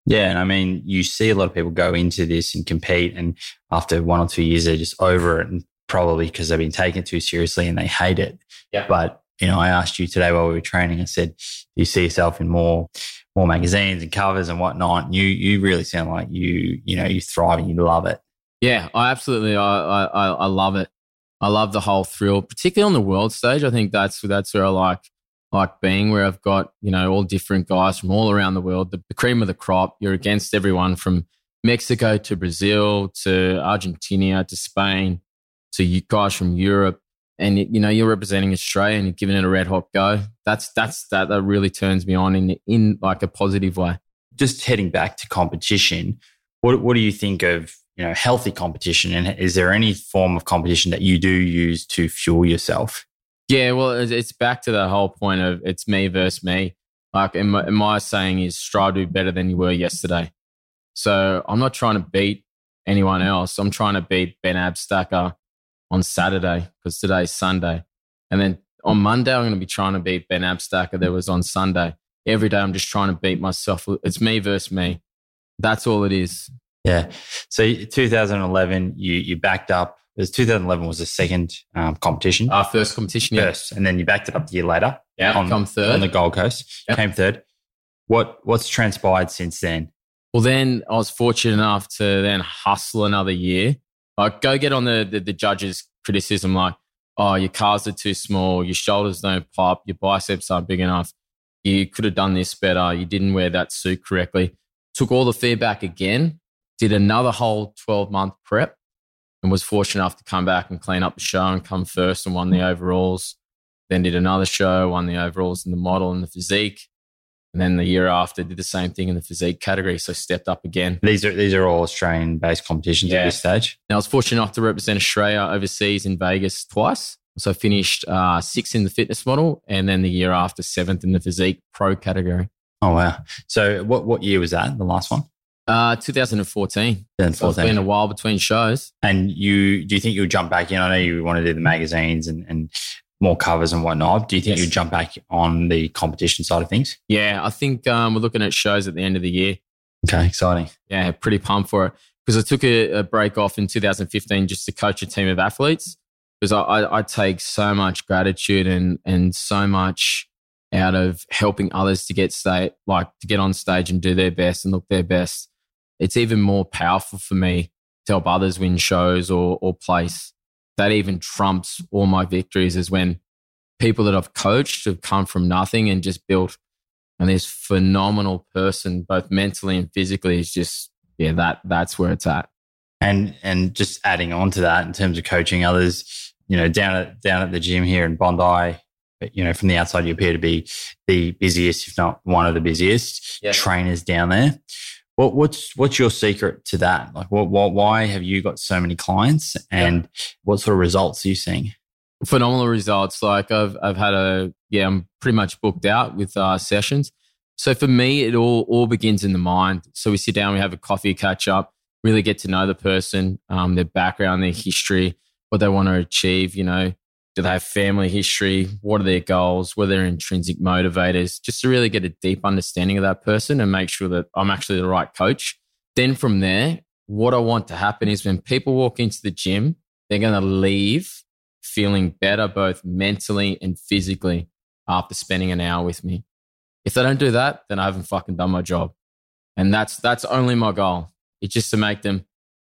S3: Yeah, and I mean, you see a lot of people go into this and compete, and after one or two years, they're just over it, and probably because they've been taking it too seriously and they hate it.
S1: Yeah.
S3: But you know, I asked you today while we were training. I said, "Do you see yourself in more more magazines and covers and whatnot. You you really sound like you you know you thrive and you love it.
S1: Yeah, I absolutely I I I love it. I love the whole thrill, particularly on the world stage. I think that's that's where I like like being, where I've got you know all different guys from all around the world, the, the cream of the crop. You're against everyone from Mexico to Brazil to Argentina to Spain to guys from Europe and you know you're representing Australia and you're giving it a red hot go. That's that's that that really turns me on in in like a positive way.
S3: Just heading back to competition, what what do you think of you know healthy competition, and is there any form of competition that you do use to fuel yourself?
S1: Yeah, well, it's back to the whole point of it's me versus me. Like, and my, my saying is strive to be better than you were yesterday. So I'm not trying to beat anyone else. I'm trying to beat Ben Abstacker on Saturday because today's Sunday. And then on Monday, I'm going to be trying to beat Ben Abstacker that was on Sunday. Every day, I'm just trying to beat myself. It's me versus me. That's all it is.
S3: Yeah. So 2011, you you backed up. Was 2011 was the second um, competition.
S1: Our first competition, yeah.
S3: First, and then you backed it up the year later.
S1: Yeah, on, come third
S3: on the Gold Coast. Yep. Came third. What what's transpired since then?
S1: Well, then I was fortunate enough to then hustle another year like, go get on the, the, the judge's criticism, like, oh, your cars are too small, your shoulders don't pop, your biceps aren't big enough. You could have done this better. You didn't wear that suit correctly. Took all the feedback again, did another whole 12 month prep, and was fortunate enough to come back and clean up the show and come first and won the overalls. Then did another show, won the overalls and the model and the physique. And then the year after, did the same thing in the physique category. So stepped up again.
S3: These are these are all Australian based competitions at this stage.
S1: Now, I was fortunate enough to represent Australia overseas in Vegas twice. So I finished uh, sixth in the fitness model and then the year after, seventh in the physique pro category.
S3: Oh wow! So what what year was that? The last one?
S1: Uh, 2014.
S3: Then
S1: So it's been a while between shows.
S3: And you do you think you'll jump back in? I know you want to do the magazines and, and more covers and whatnot. Do you think
S1: Yes.
S3: you'll jump back on the competition side of things?
S1: Yeah, I think um, we're looking at shows at the end of the year.
S3: Okay, exciting.
S1: Yeah, pretty pumped for it because I took a, a break off in 2015 just to coach a team of athletes because I, I, I take so much gratitude and and so much out of helping others to get state like to get on stage and do their best and look their best. It's even more powerful for me to help others win shows or or place. That even trumps all my victories is when people that I've coached have come from nothing and just built and this phenomenal person, both mentally and physically, is just yeah, that that's where it's at.
S3: And and just adding on to that in terms of coaching others, you know, down at down at the gym here in Bondi, but you know, from the outside you appear to be the busiest, if not one of the busiest
S1: Yeah.
S3: trainers down there. What what's what's your secret to that? Like, what, what why have you got so many clients, and what sort of results are you seeing?
S1: Phenomenal results. Like I've I've had a yeah, I'm pretty much booked out with uh, sessions. So for me, it all all begins in the mind. So we sit down, we have a coffee, catch up, really get to know the person, um, their background, their history, what they want to achieve. You know, do they have family history? What are their goals? What are their intrinsic motivators? Just to really get a deep understanding of that person and make sure that I'm actually the right coach. Then from there, what I want to happen is when people walk into the gym, they're going to leave feeling better both mentally and physically after spending an hour with me. If they don't do that, then I haven't fucking done my job. And that's that's only my goal. It's just to make them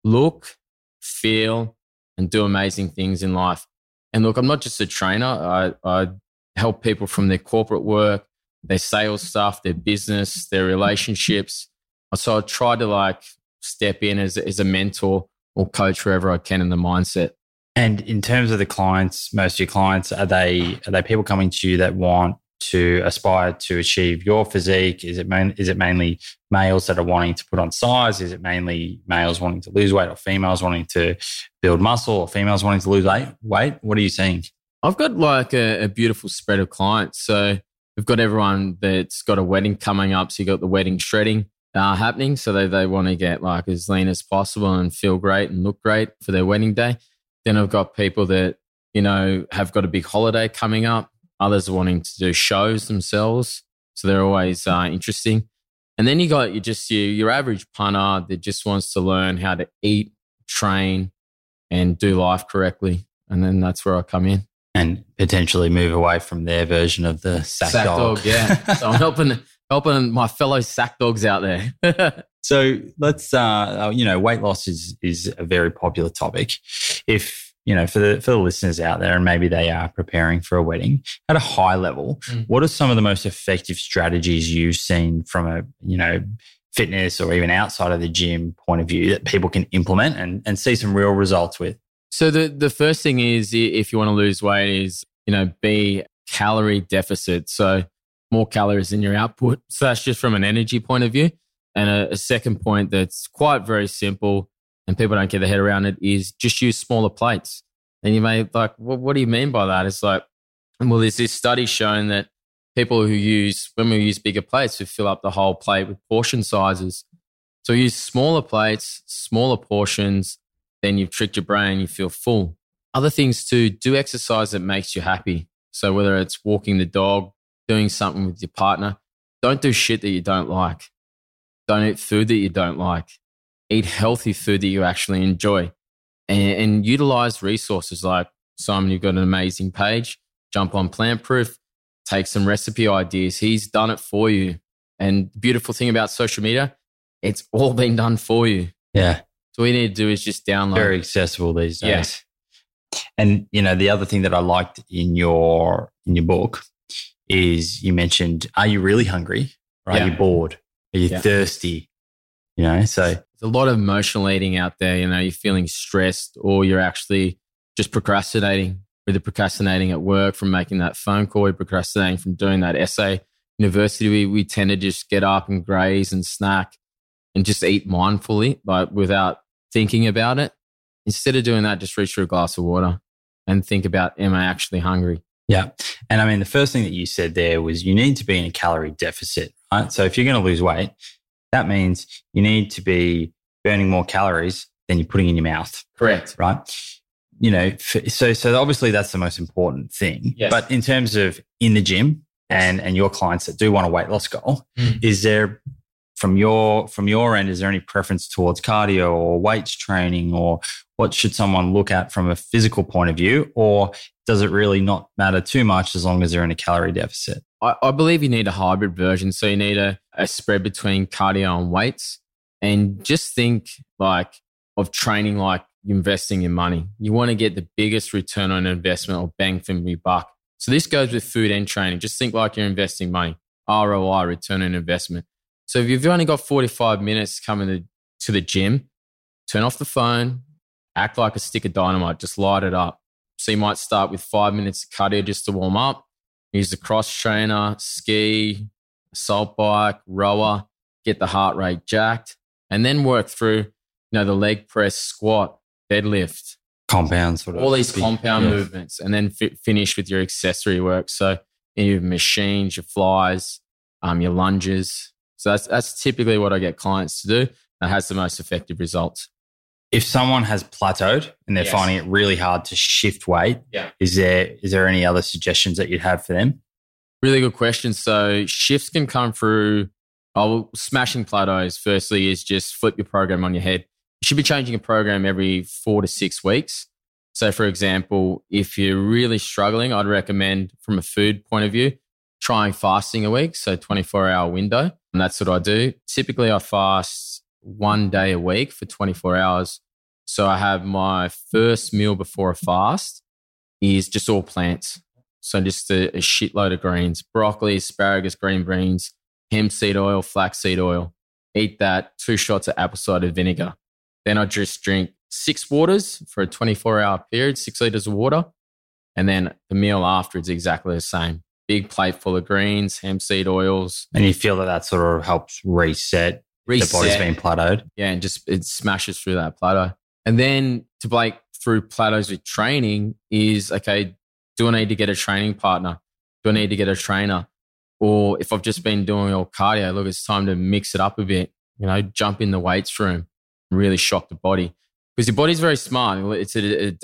S1: look, feel, and do amazing things in life. And look, I'm not just a trainer. I, I help people from their corporate work, their sales stuff, their business, their relationships. So I try to like step in as, as a mentor or coach wherever I can in the mindset.
S3: And in terms of the clients, most of your clients are they are they people coming to you that want to aspire to achieve your physique? Is it main, is it mainly males that are wanting to put on size? Is it mainly males wanting to lose weight, or females wanting to build muscle, or females wanting to lose weight? What are you seeing?
S1: I've got like a, a beautiful spread of clients. So we've got everyone that's got a wedding coming up. So you got the wedding shredding uh, happening. So they, they want to get like as lean as possible and feel great and look great for their wedding day. Then I've got people that, you know, have got a big holiday coming up. Others are wanting to do shows themselves. So they're always uh, interesting. And then you got you just your, your average punter that just wants to learn how to eat, train, and do life correctly. And then that's where I come in.
S3: And potentially move away from their version of the sack, dog.
S1: yeah. so I'm helping helping my fellow sack dogs out there.
S3: So let's, uh, you know, weight loss is is a very popular topic. If you know, for the for the listeners out there, and maybe they are preparing for a wedding at a high level,
S1: Mm.
S3: what are some of the most effective strategies you've seen from a you know fitness or even outside of the gym point of view that people can implement and and see some real results with?
S1: so the the first thing is if you want to lose weight is you know be calorie deficit. So more calories in your output. So that's just from an energy point of view. And a, a second point that's quite very simple and people don't get their head around it is just use smaller plates. And you may like, well, what do you mean by that? It's like, well, there's this study showing that people who use, when we use bigger plates, we fill up the whole plate with portion sizes. So use smaller plates, smaller portions, then you've tricked your brain, you feel full. Other things too, do exercise that makes you happy. So whether it's walking the dog, doing something with your partner, don't do shit that you don't like. Don't eat food that you don't like. Eat healthy food that you actually enjoy and, and utilize resources like Simon, you've got an amazing page. Jump on Plant Proof, take some recipe ideas. He's done it for you. And the beautiful thing about social media, it's all been done for you.
S3: Yeah,
S1: So all you need to do is just download.
S3: very accessible these days.
S1: Yes.
S3: And you know, the other thing that I liked in your in your book is you mentioned, are you really hungry? Or are
S1: Yeah.
S3: you bored? Are you
S1: Yeah.
S3: thirsty? You know, so
S1: a lot of emotional eating out there. You know, you're feeling stressed or you're actually just procrastinating, either procrastinating at work from making that phone call, procrastinating from doing that essay university, we, we tend to just get up and graze and snack and just eat mindfully, like without thinking about it. Instead of doing that, just reach for a glass of water and think about, am I actually hungry?
S3: Yeah. And I mean, the first thing that you said there was you need to be in a calorie deficit, right? So if you're going to lose weight, that means you need to be burning more calories than you're putting in your mouth.
S1: Correct.
S3: Right. You know, so, so obviously that's the most important thing.
S1: Yes.
S3: But in terms of in the gym and, and your clients that do want a weight loss goal,
S1: Mm.
S3: is there from your, from your end, is there any preference towards cardio or weights training or what should someone look at from a physical point of view? Or does it really not matter too much as long as they're in a calorie deficit?
S1: I, I believe you need a hybrid version. So you need a, a spread between cardio and weights. And just think like of training like investing in money. You want to get the biggest return on investment or bang for your buck. So this goes with food and training. Just think like you're investing money. ROI, return on investment. So if you've only got 45 minutes coming to, to the gym, turn off the phone, act like a stick of dynamite, just light it up. So you might start with five minutes of cardio just to warm up. Use the cross trainer, ski, assault bike, rower, get the heart rate jacked, and then work through, you know, the leg press, squat, deadlift,
S3: Compound sort of.
S1: all these compound
S3: yeah.
S1: movements, and then fi- finish with your accessory work. So your machines, your flies, um, your lunges. So that's that's typically what I get clients to do. That has the most effective results.
S3: If someone has plateaued and they're
S1: Yes.
S3: finding it really hard to shift weight,
S1: Yeah.
S3: is there is there any other suggestions that you'd have for them?
S1: Really good question. So shifts can come through. Oh, smashing plateaus. Firstly, is just flip your program on your head. You should be changing a program every four to six weeks. So, for example, if you're really struggling, I'd recommend from a food point of view, trying fasting a week. So, 24 hour window. And that's what I do. Typically, I fast one day a week for 24 hours. So, I have my first meal before a fast is just all plants. So just a, a shitload of greens, broccoli, asparagus, green beans, hemp seed oil, flaxseed oil. Eat that, two shots of apple cider vinegar. Then I just drink six waters for a 24 hour period, six liters of water. And then the meal after is exactly the same. Big plate full of greens, hemp seed oils.
S3: And you feel that that sort of helps reset, the body's
S1: Reset.
S3: being plateaued.
S1: Yeah, and just it smashes through that plateau. And then to break through plateaus with training is okay, do I need to get a training partner? Do I need to get a trainer? Or if I've just been doing all cardio, look, it's time to mix it up a bit. You know, jump in the weights room, really shock the body. Because your body's very smart. It's an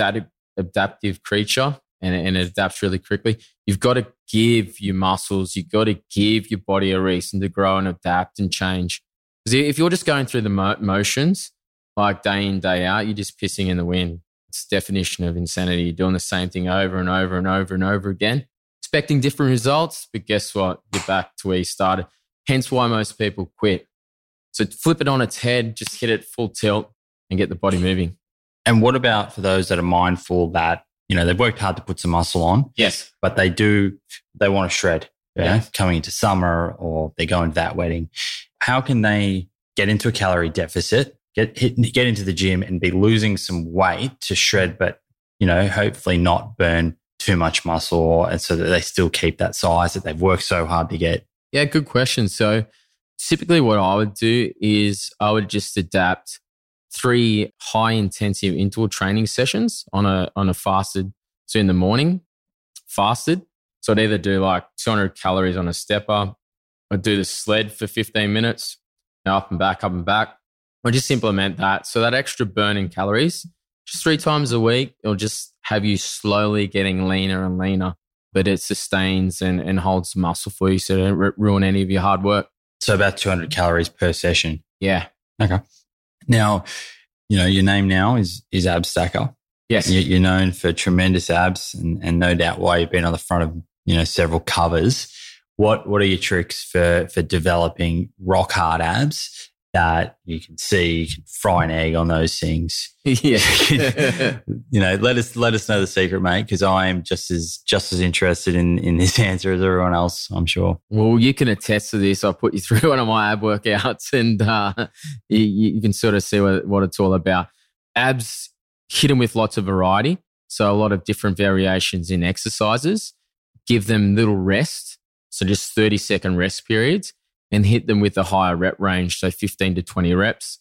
S1: adaptive, creature and, and it adapts really quickly. You've got to give your muscles, you've got to give your body a reason to grow and adapt and change. Because if you're just going through the mo- motions, like day in, day out, you're just pissing in the wind. It's definition of insanity. You're doing the same thing over and over and over and over again, expecting different results. But guess what? You're back to where you started. Hence why most people quit. So flip it on its head, just hit it full tilt and get the body moving.
S3: And what about for those that are mindful that, you know, they've worked hard to put some muscle on,
S1: Yes.
S3: but they do, they want to shred, know,
S1: Yeah.
S3: coming into summer or they're going to that wedding. How can they get into a calorie deficit, get hit, get into the gym and be losing some weight to shred, but, you know, hopefully not burn too much muscle and so that they still keep that size that they've worked so hard to get?
S1: Yeah, good question. So typically what I would do is I would just adapt three high intensive interval training sessions on a on a fasted. So in the morning, fasted. So I'd either do like 200 calories on a stepper. I'd do the sled for 15 minutes, up and back, up and back. Or just implement that. So that extra burn in calories, just three times a week, it'll just have you slowly getting leaner and leaner. But it sustains and, and holds muscle for you so it don't ru- ruin any of your hard work.
S3: So about 200 calories per session.
S1: Yeah. Okay.
S3: Now, you know, your name now is, is Abstacker.
S1: Yes.
S3: You- You're known for tremendous abs, and, and no doubt why you've been on the front of you know several covers. What what are your tricks for for developing rock hard abs that you can see? You can fry an egg on those things.
S1: yeah.
S3: You know, let us let us know the secret, mate, because I am just as just as interested in in this answer as everyone else. I'm sure.
S1: Well, you can attest to this. I'll put you through one of my ab workouts and uh, you, you can sort of see what, what it's all about. Abs hit them with lots of variety. So, a lot of different variations in exercises. Give them little rest. So just 30 second rest periods and hit them with a higher rep range. So 15 to 20 reps.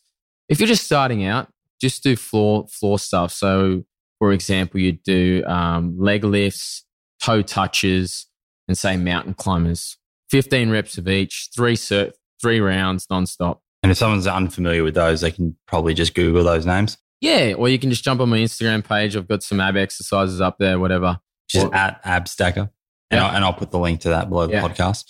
S1: If you're just starting out, just do floor, floor stuff. So for example, you do um, leg lifts, toe touches, and say mountain climbers. 15 reps of each, three, three rounds nonstop.
S3: And if someone's unfamiliar with those, they can probably just Google those names.
S1: Yeah, or you can just jump on my Instagram page. I've got some ab exercises up there, whatever.
S3: Just or, at Abstacker. And, I'll, and I'll put the link to that below the yeah. podcast.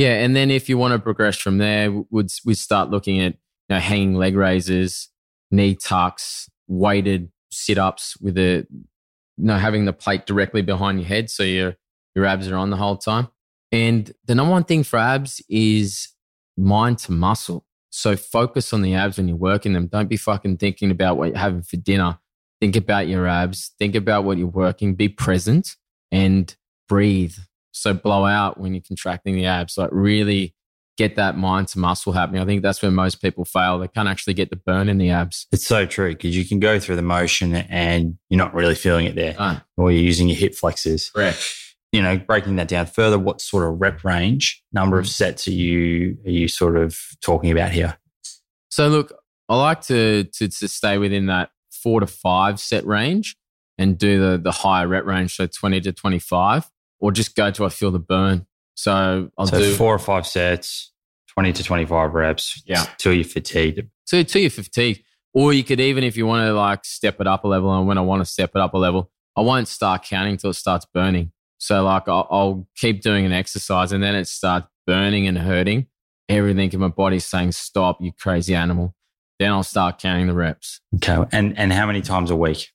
S1: Yeah, and then if you want to progress from there, would we start looking at you know, hanging leg raises, knee tucks, weighted sit ups with a you know having the plate directly behind your head, so your your abs are on the whole time. And the number one thing for abs is mind to muscle. So focus on the abs when you're working them. Don't be fucking thinking about what you're having for dinner. Think about your abs. Think about what you're working. Be present and breathe. So blow out when you're contracting the abs. Like really get that mind to muscle happening. I think that's where most people fail. They can't actually get the burn in the abs.
S3: It's so true because you can go through the motion and you're not really feeling it there, or you're using your hip flexors.
S1: Correct
S3: you know, breaking that down further, what sort of rep range, number of mm. sets are you are you sort of talking about here?
S1: So look, I like to to, to stay within that four to five set range and do the the higher rep range, so twenty to twenty five, or just go to I feel the burn. So I'll
S3: so
S1: do
S3: four or five sets, twenty to twenty five reps,
S1: yeah,
S3: till you're fatigued.
S1: So till you're fatigued, or you could even if you want to like step it up a level, and when I want to step it up a level, I won't start counting till it starts burning. So like I'll, I'll keep doing an exercise and then it starts burning and hurting. Everything in my body's saying, stop, you crazy animal. Then I'll start counting the reps.
S3: Okay. And, and how many times a week?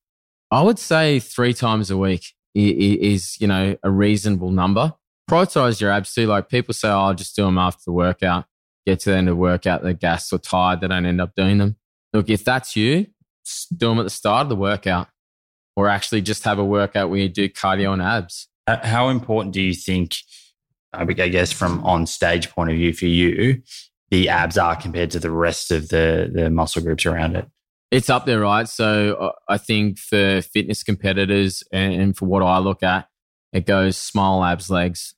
S1: I would say three times a week is, you know, a reasonable number. Prioritize your abs too. Like people say, oh, I'll just do them after the workout. Get to the end of the workout, they're gassed or tired. They don't end up doing them. Look, if that's you, do them at the start of the workout or actually just have a workout where you do cardio and abs.
S3: How important do you think, I guess, from on stage point of view for you, the abs are compared to the rest of the the muscle groups around it?
S1: It's up there, right? So uh, I think for fitness competitors and for what I look at, it goes smile, abs, legs,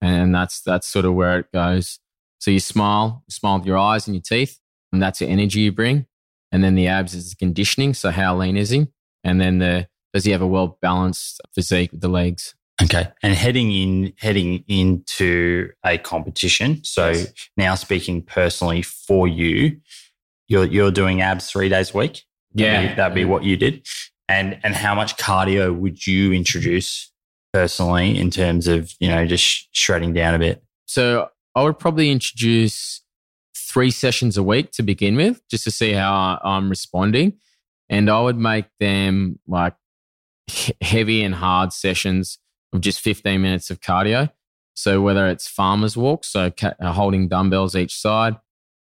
S1: and that's that's sort of where it goes. So you smile, you smile with your eyes and your teeth, and that's the energy you bring. And then the abs is the conditioning. So how lean is he? And then the does he have a well balanced physique with the legs?
S3: Okay. And heading in heading into a competition. So yes. now speaking personally for you, you're you're doing abs three days a week.
S1: Yeah.
S3: That'd be, that'd be what you did. And and how much cardio would you introduce personally in terms of, you know, just shredding down a bit?
S1: So I would probably introduce three sessions a week to begin with, just to see how I'm responding. And I would make them like heavy and hard sessions of just 15 minutes of cardio. So whether it's farmer's walk, so holding dumbbells each side,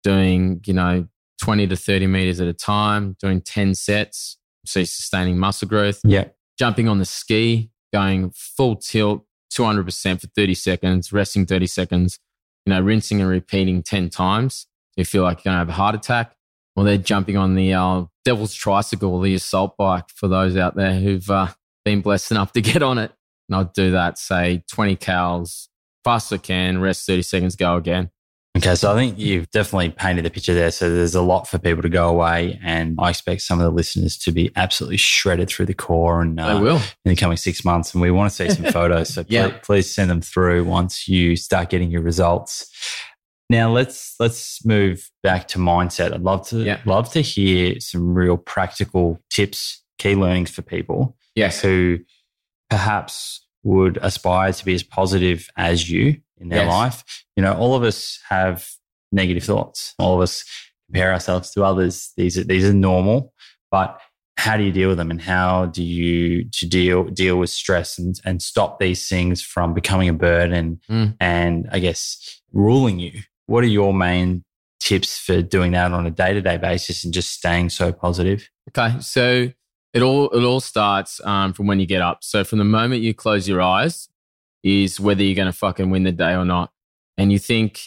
S1: doing, you know, 20 to 30 meters at a time, doing 10 sets, so sustaining muscle growth.
S3: Yeah.
S1: Jumping on the ski, going full tilt, 200% for 30 seconds, resting 30 seconds, you know, rinsing and repeating 10 times. You feel like you're going to have a heart attack. Or they're jumping on the uh, devil's tricycle, the assault bike for those out there who've uh, been blessed enough to get on it. And I'll do that, say 20 cows, fast as I can, rest 30 seconds, go again.
S3: Okay, so I think you've definitely painted the picture there. So there's a lot for people to go away, and I expect some of the listeners to be absolutely shredded through the core. And
S1: uh, will
S3: in the coming six months. And we want to see some photos, so yeah. please, please send them through once you start getting your results. Now let's let's move back to mindset. I'd love to yeah. love to hear some real practical tips, key learnings for people.
S1: Yes.
S3: Who perhaps would aspire to be as positive as you in their yes. life. You know, all of us have negative thoughts. All of us compare ourselves to others. These are these are normal, but how do you deal with them and how do you to deal deal with stress and, and stop these things from becoming a burden mm. and I guess ruling you? What are your main tips for doing that on a day-to-day basis and just staying so positive?
S1: Okay. So it all it all starts um, from when you get up. So from the moment you close your eyes, is whether you're going to fucking win the day or not. And you think,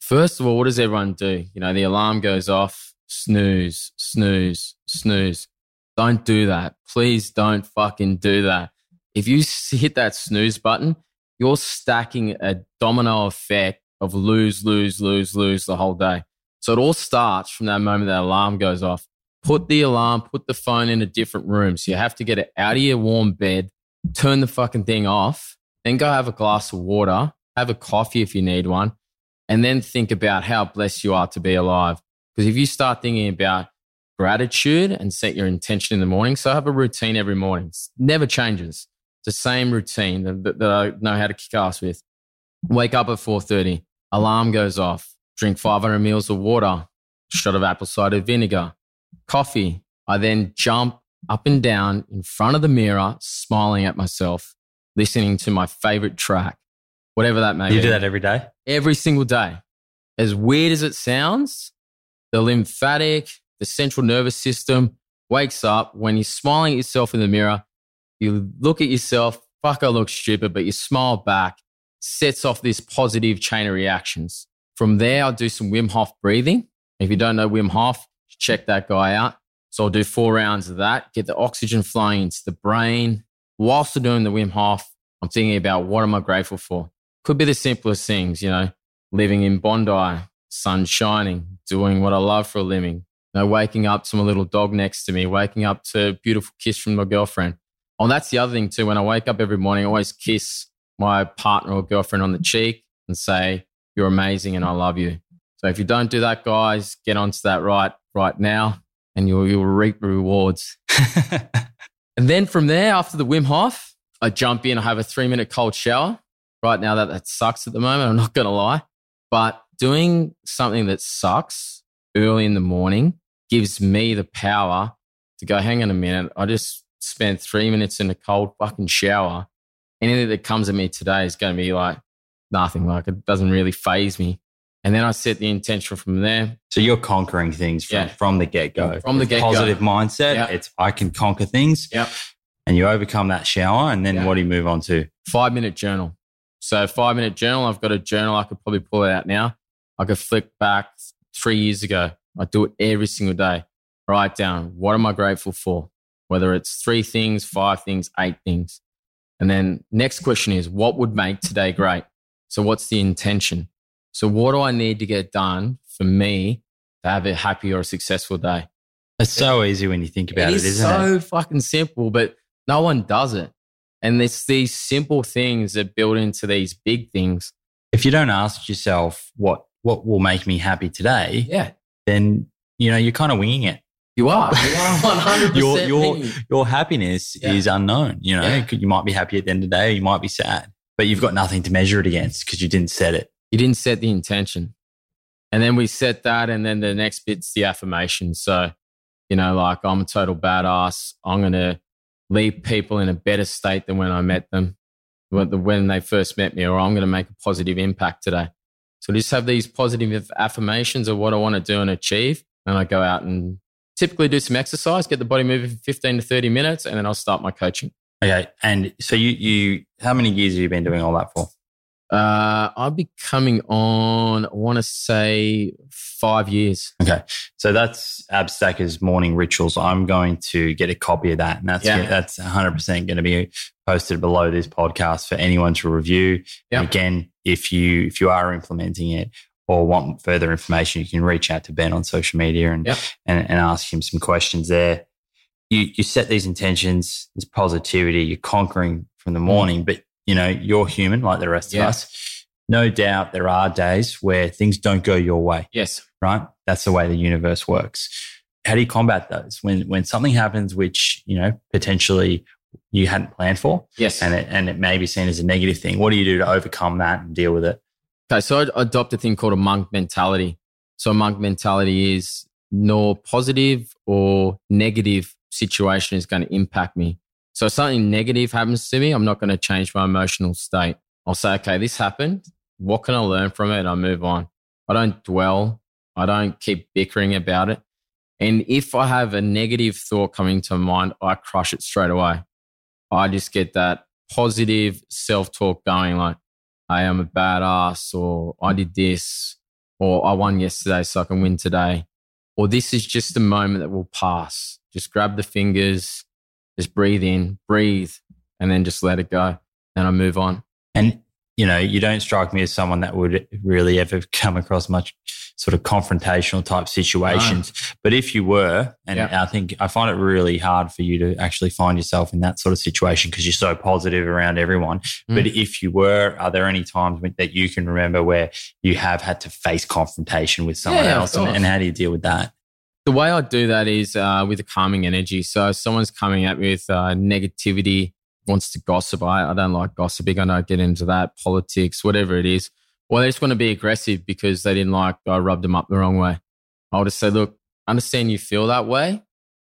S1: first of all, what does everyone do? You know, the alarm goes off, snooze, snooze, snooze. Don't do that. Please don't fucking do that. If you hit that snooze button, you're stacking a domino effect of lose, lose, lose, lose the whole day. So it all starts from that moment that alarm goes off. Put the alarm, put the phone in a different room. So you have to get it out of your warm bed, turn the fucking thing off, then go have a glass of water, have a coffee if you need one, and then think about how blessed you are to be alive. Because if you start thinking about gratitude and set your intention in the morning, so I have a routine every morning. It never changes. It's the same routine that, that I know how to kick ass with. Wake up at 4.30, alarm goes off, drink 500 mils of water, shot of apple cider vinegar, coffee. I then jump up and down in front of the mirror, smiling at myself, listening to my favorite track, whatever that may
S3: You
S1: be.
S3: You do that every day?
S1: every single day. As weird as it sounds, the lymphatic, the central nervous system wakes up when you're smiling at yourself in the mirror. You look at yourself, fuck, I look stupid, but you smile back, sets off this positive chain of reactions. From there, I'll do some Wim Hof breathing. If you don't know Wim Hof, check that guy out. So I'll do four rounds of that, get the oxygen flowing into the brain. Whilst I'm doing the Wim Hof, I'm thinking about what am I grateful for? Could be the simplest things, you know, living in Bondi, sun shining, doing what I love for a living, you know, waking up to my little dog next to me, waking up to a beautiful kiss from my girlfriend. Oh, that's the other thing too. When I wake up every morning, I always kiss my partner or girlfriend on the cheek and say, you're amazing and I love you. So if you don't do that, guys, get onto that right, right now and you'll, you'll reap rewards. And then from there, after the Wim Hof, I jump in, I have a three minute cold shower. Right now, that, that sucks at the moment. I'm not going to lie. But doing something that sucks early in the morning gives me the power to go, hang on a minute. I just spent three minutes in a cold fucking shower. Anything that comes at me today is going to be like nothing. Like it doesn't really faze me. And then I set the intention from there.
S3: So you're conquering things from,
S1: Yeah.
S3: from the get go.
S1: From the get-go.
S3: Positive mindset.
S1: Yeah.
S3: It's I can conquer things.
S1: Yep.
S3: And you overcome that shower. And then
S1: Yeah.
S3: what do you move on to?
S1: five minute journal. So five minute journal, I've got a journal. I could probably pull it out now. I could flick back three years ago. I do it every single day. Write down what am I grateful for? Whether it's three things, five things, eight things. And then next question is what would make today great? So what's the intention? So what do I need to get done for me to have a happy or a successful day?
S3: It's so easy when you think about it,
S1: it is
S3: isn't
S1: so
S3: it?
S1: fucking simple, but no one does it. And it's these simple things that build into these big things.
S3: If you don't ask yourself what what will make me happy today,
S1: Yeah,
S3: then you know you're kind of winging it.
S1: you are. You are one hundred
S3: Your
S1: percent.
S3: your your happiness
S1: Yeah.
S3: is unknown. You know,
S1: Yeah.
S3: you might be happy at the end of the day, you might be sad, but you've got nothing to measure it against because you didn't set it.
S1: You didn't set the intention, and then we set that, and then the next bit's the affirmation. So, you know, like I'm a total badass. I'm gonna leave people in a better state than when I met them, when they first met me, or I'm gonna make a positive impact today. So just have these positive affirmations of what I want to do and achieve. And I go out and typically do some exercise, get the body moving for 15 to 30 minutes, and then I'll start my coaching.
S3: Okay, and so you you how many years have you been doing all that for?
S1: Uh, I'll be coming on, I want to say five years.
S3: Okay, so that's Abstacker's morning rituals. I'm going to get a copy of that, and that's
S1: Yeah.
S3: that's 100 percent going to be posted below this podcast for anyone to review.
S1: Yep.
S3: Again, if you if you are implementing it or want further information, you can reach out to Ben on social media and
S1: Yep.
S3: and, and ask him some questions there. You you set these intentions, this positivity, you're conquering from the morning, but you know you're human like the rest.
S1: Yeah.
S3: of us. No doubt there are days where things don't go your way
S1: Yes.
S3: right? That's the way the universe works. How do you combat those when when something happens which you know potentially you hadn't planned for,
S1: Yes.
S3: and it and it may be seen as a negative thing? What do you do to overcome that and deal with it?
S1: Okay, so I adopt a thing called a monk mentality. So a monk mentality is nor positive or negative situation is going to impact me. So if something negative happens to me, I'm not going to change my emotional state. I'll say, okay, this happened. What can I learn from it? And I move on. I don't dwell. I don't keep bickering about it. And if I have a negative thought coming to mind, I crush it straight away. I just get that positive self talk going like, I am a badass, or I did this, or I won yesterday, so I can win today, or this is just a moment that will pass. Just grab the fingers, just breathe in, breathe, and then just let it go. And I move on.
S3: And you know, you don't strike me as someone that would really ever come across much sort of confrontational type situations. No. But if you were, and yeah. I think I find it really hard for you to actually find yourself in that sort of situation because you're so positive around everyone. Mm. But if you were, are there any times that you can remember where you have had to face confrontation with someone yeah, else? And, and, how do you deal with that?
S1: The way I do that is uh, with a calming energy. So if someone's coming at me with uh, negativity, wants to gossip. I, I don't like gossiping. I don't get into that, politics, whatever it is. Or they just want to be aggressive because they didn't like I rubbed them up the wrong way. I'll just say, look, understand you feel that way.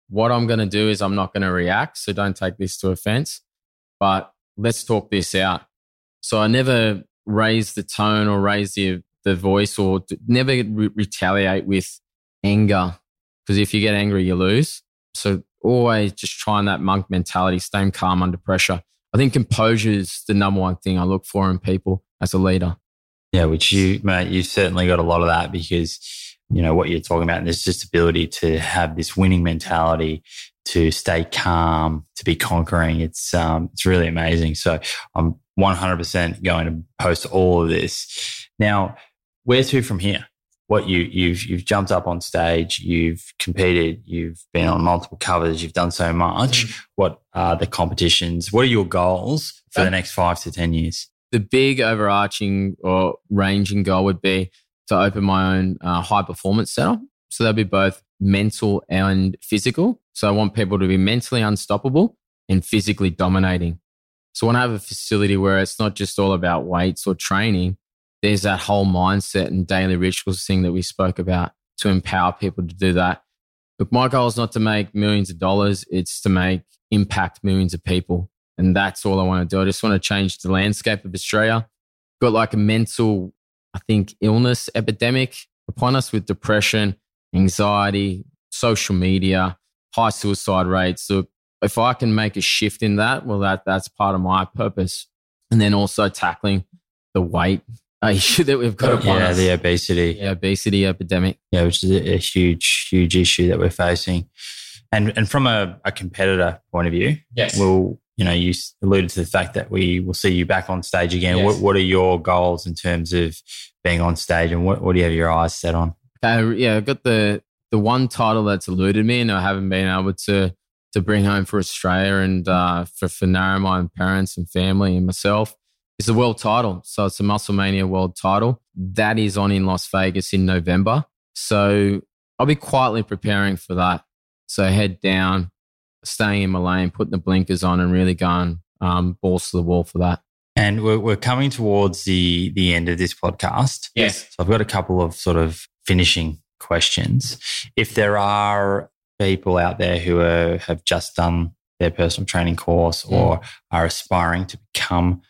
S1: What I'm going to do is I'm not going to react. So don't take this to offense, but let's talk this out. So I never raise the tone or raise the, the voice or never re- retaliate with anger. Because if you get angry, you lose. So always just trying that monk mentality, staying calm under pressure. I think composure is the number one thing I look for in people as a leader.
S3: Yeah, which you, mate, you've certainly got a lot of that because, you know, what you're talking about, and there's just ability to have this winning mentality, to stay calm, to be conquering. It's, um, it's really amazing. So I'm 100% going to post all of this. Now, where to from here? What you you've you've jumped up on stage, you've competed, you've been on multiple covers, you've done so much. Mm. What are the competitions? What are your goals for the next five to ten years?
S1: The big overarching or ranging goal would be to open my own uh, high performance center. So that'd be both mental and physical. So I want people to be mentally unstoppable and physically dominating. So when I want to have a facility where it's not just all about weights or training, there's that whole mindset and daily rituals thing that we spoke about to empower people to do that. Look, my goal is not to make millions of dollars, it's to make impact millions of people. And that's all I want to do. I just want to change the landscape of Australia. Got like a mental, I think, illness epidemic upon us with depression, anxiety, social media, high suicide rates. So if I can make a shift in that, well, that that's part of my purpose. And then also tackling the weight issue that we've got
S3: yeah, the obesity.
S1: Yeah, obesity epidemic.
S3: Yeah, which is a, a huge, huge issue that we're facing. And and from a, a competitor point of view,
S1: yes.
S3: Well, you know, you alluded to the fact that we will see you back on stage again. Yes. What, what are your goals in terms of being on stage, and what, what do you have your eyes set on?
S1: Okay, yeah, I've got the the one title that's eluded me, and I haven't been able to to bring home for Australia and uh, for for Narromine and parents and family and myself it's a world title. So it's a Musclemania world title. That is on in Las Vegas in November. So I'll be quietly preparing for that. So head down, staying in my lane, putting the blinkers on and really going um, balls to the wall for that.
S3: And we're, we're coming towards the, the end of this podcast.
S1: Yes.
S3: So I've got a couple of sort of finishing questions. If there are people out there who are, have just done their personal training course or mm. are aspiring to become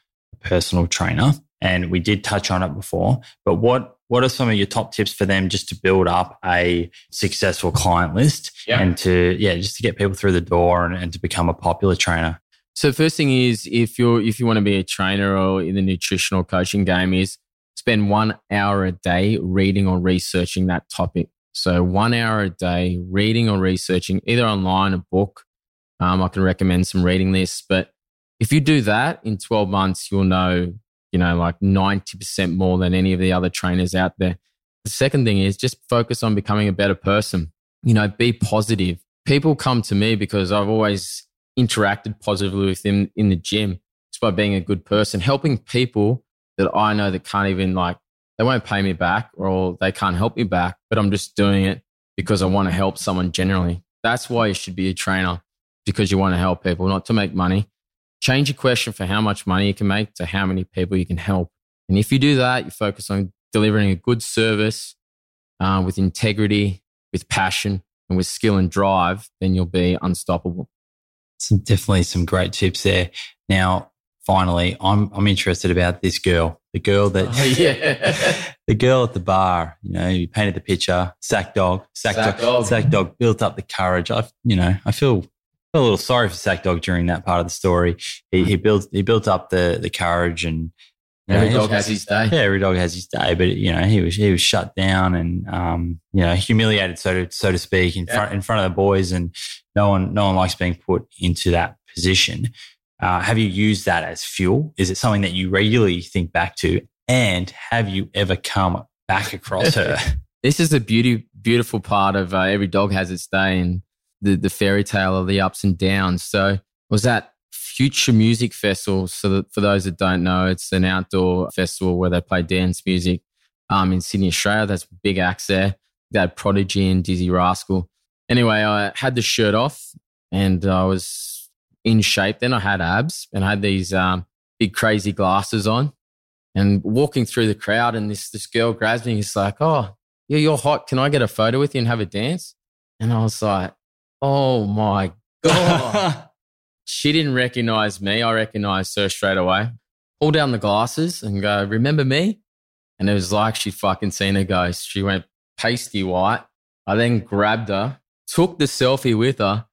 S3: personal trainer, and we did touch on it before. But what what are some of your top tips for them just to build up a successful client list yeah. and to yeah just to get people through the door and, and to become a popular trainer?
S1: So first thing is if you're if you want to be a trainer or in the nutritional coaching game is spend one hour a day reading or researching that topic. So one hour a day reading or researching either online a book. Um, I can recommend some reading lists, but if you do that in 12 months, you'll know, you know, like 90% more than any of the other trainers out there. The second thing is just focus on becoming a better person. You know, be positive. People come to me because I've always interacted positively with them in the gym just by being a good person, helping people that I know that can't even like, they won't pay me back or they can't help me back, but I'm just doing it because I want to help someone generally. That's why you should be a trainer because you want to help people, not to make money change your question for how much money you can make to how many people you can help. And if you do that, you focus on delivering a good service uh, with integrity, with passion, and with skill and drive, then you'll be unstoppable.
S3: Some definitely some great tips there. Now, finally, I'm I'm interested about this girl, the girl that,
S1: oh, yeah.
S3: the girl at the bar. You know, you painted the picture. Sack dog, sack, sack dog, dog, sack dog built up the courage. I, you know, I feel a little sorry for Sack Dog during that part of the story. He, he built he built up the the courage and
S1: every know, dog has his day.
S3: Yeah, every dog has his day. But you know, he was he was shut down and um, you know humiliated, so to so to speak, in yeah. front in front of the boys, and no one no one likes being put into that position. Uh, have you used that as fuel? Is it something that you regularly think back to? And have you ever come back across her?
S1: this is a beauty, beautiful part of uh, every dog has its day and the, the fairy tale of the ups and downs. So was that Future Music Festival. So that for those that don't know, it's an outdoor festival where they play dance music um, in Sydney, Australia. There's big acts there. They had Prodigy and Dizzee Rascal. Anyway, I had the shirt off and I was in shape. Then I had abs and I had these um, big crazy glasses on and walking through the crowd. And this, this girl grabs me. It's like, oh, yeah, you're hot. Can I get a photo with you and have a dance? And I was like, oh my God. she didn't recognize me. I recognized her straight away. Pull down the glasses and go, remember me? And it was like she fucking seen a ghost. She went pasty white. I then grabbed her, took the selfie with her,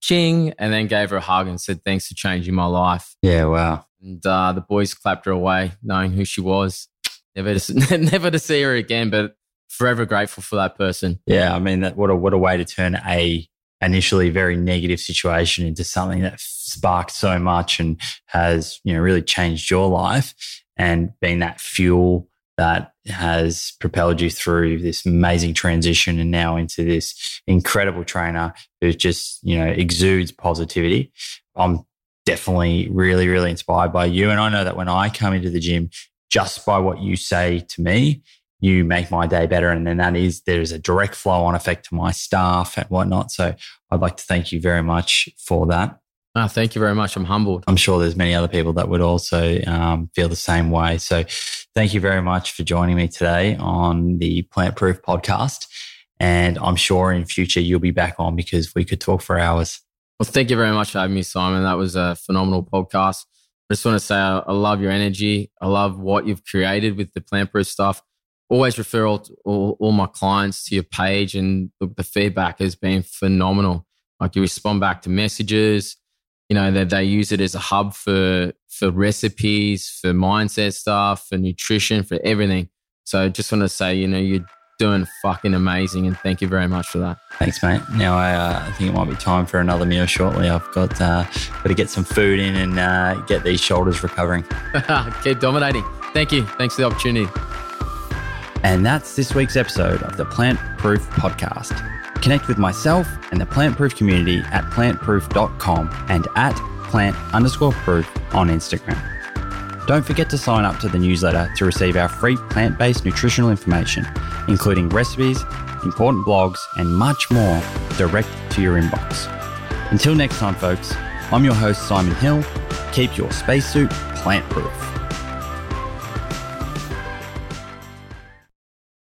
S1: ching, and then gave her a hug and said, thanks for changing my life.
S3: Yeah, wow.
S1: And uh, the boys clapped her away, knowing who she was. Never to, never to see her again, but forever grateful for that person.
S3: Yeah, I mean, that what a what a way to turn a initially very negative situation into something that sparked so much and has you know really changed your life and been that fuel that has propelled you through this amazing transition and now into this incredible trainer who just you know exudes positivity. I'm definitely really really inspired by you. And i know that when i come into the gym just by what you say to me you make my day better. And then that is, there's a direct flow on effect to my staff and whatnot. So I'd like to thank you very much for that.
S1: Oh, thank you very much. I'm humbled.
S3: I'm sure there's many other people that would also um, feel the same way. So thank you very much for joining me today on the Plant Proof podcast. And I'm sure in future you'll be back on because we could talk for hours.
S1: Well, thank you very much for having me, Simon. That was a phenomenal podcast. I just want to say I love your energy. I love what you've created with the Plant Proof stuff always refer all, all, all, my clients to your page and the, the, feedback has been phenomenal. Like you respond back to messages, you know, that they, they use it as a hub for, for recipes, for mindset stuff, for nutrition, for everything. So just want to say, you know, you're doing fucking amazing and thank you very much for that.
S3: Thanks, mate. Now I, uh, I think it might be time for another meal shortly. I've got, uh, got to get some food in and uh, get these shoulders recovering.
S1: Keep dominating. Thank you. Thanks for the opportunity.
S4: And that's this week's episode of the Plant Proof Podcast. Connect with myself and the Plant Proof community at plantproof.com and at plant underscore proof on Instagram. Don't forget to sign up to the newsletter to receive our free plant based nutritional information, including recipes, important blogs, and much more direct to your inbox. Until next time, folks, I'm your host, Simon Hill. Keep your spacesuit plant proof.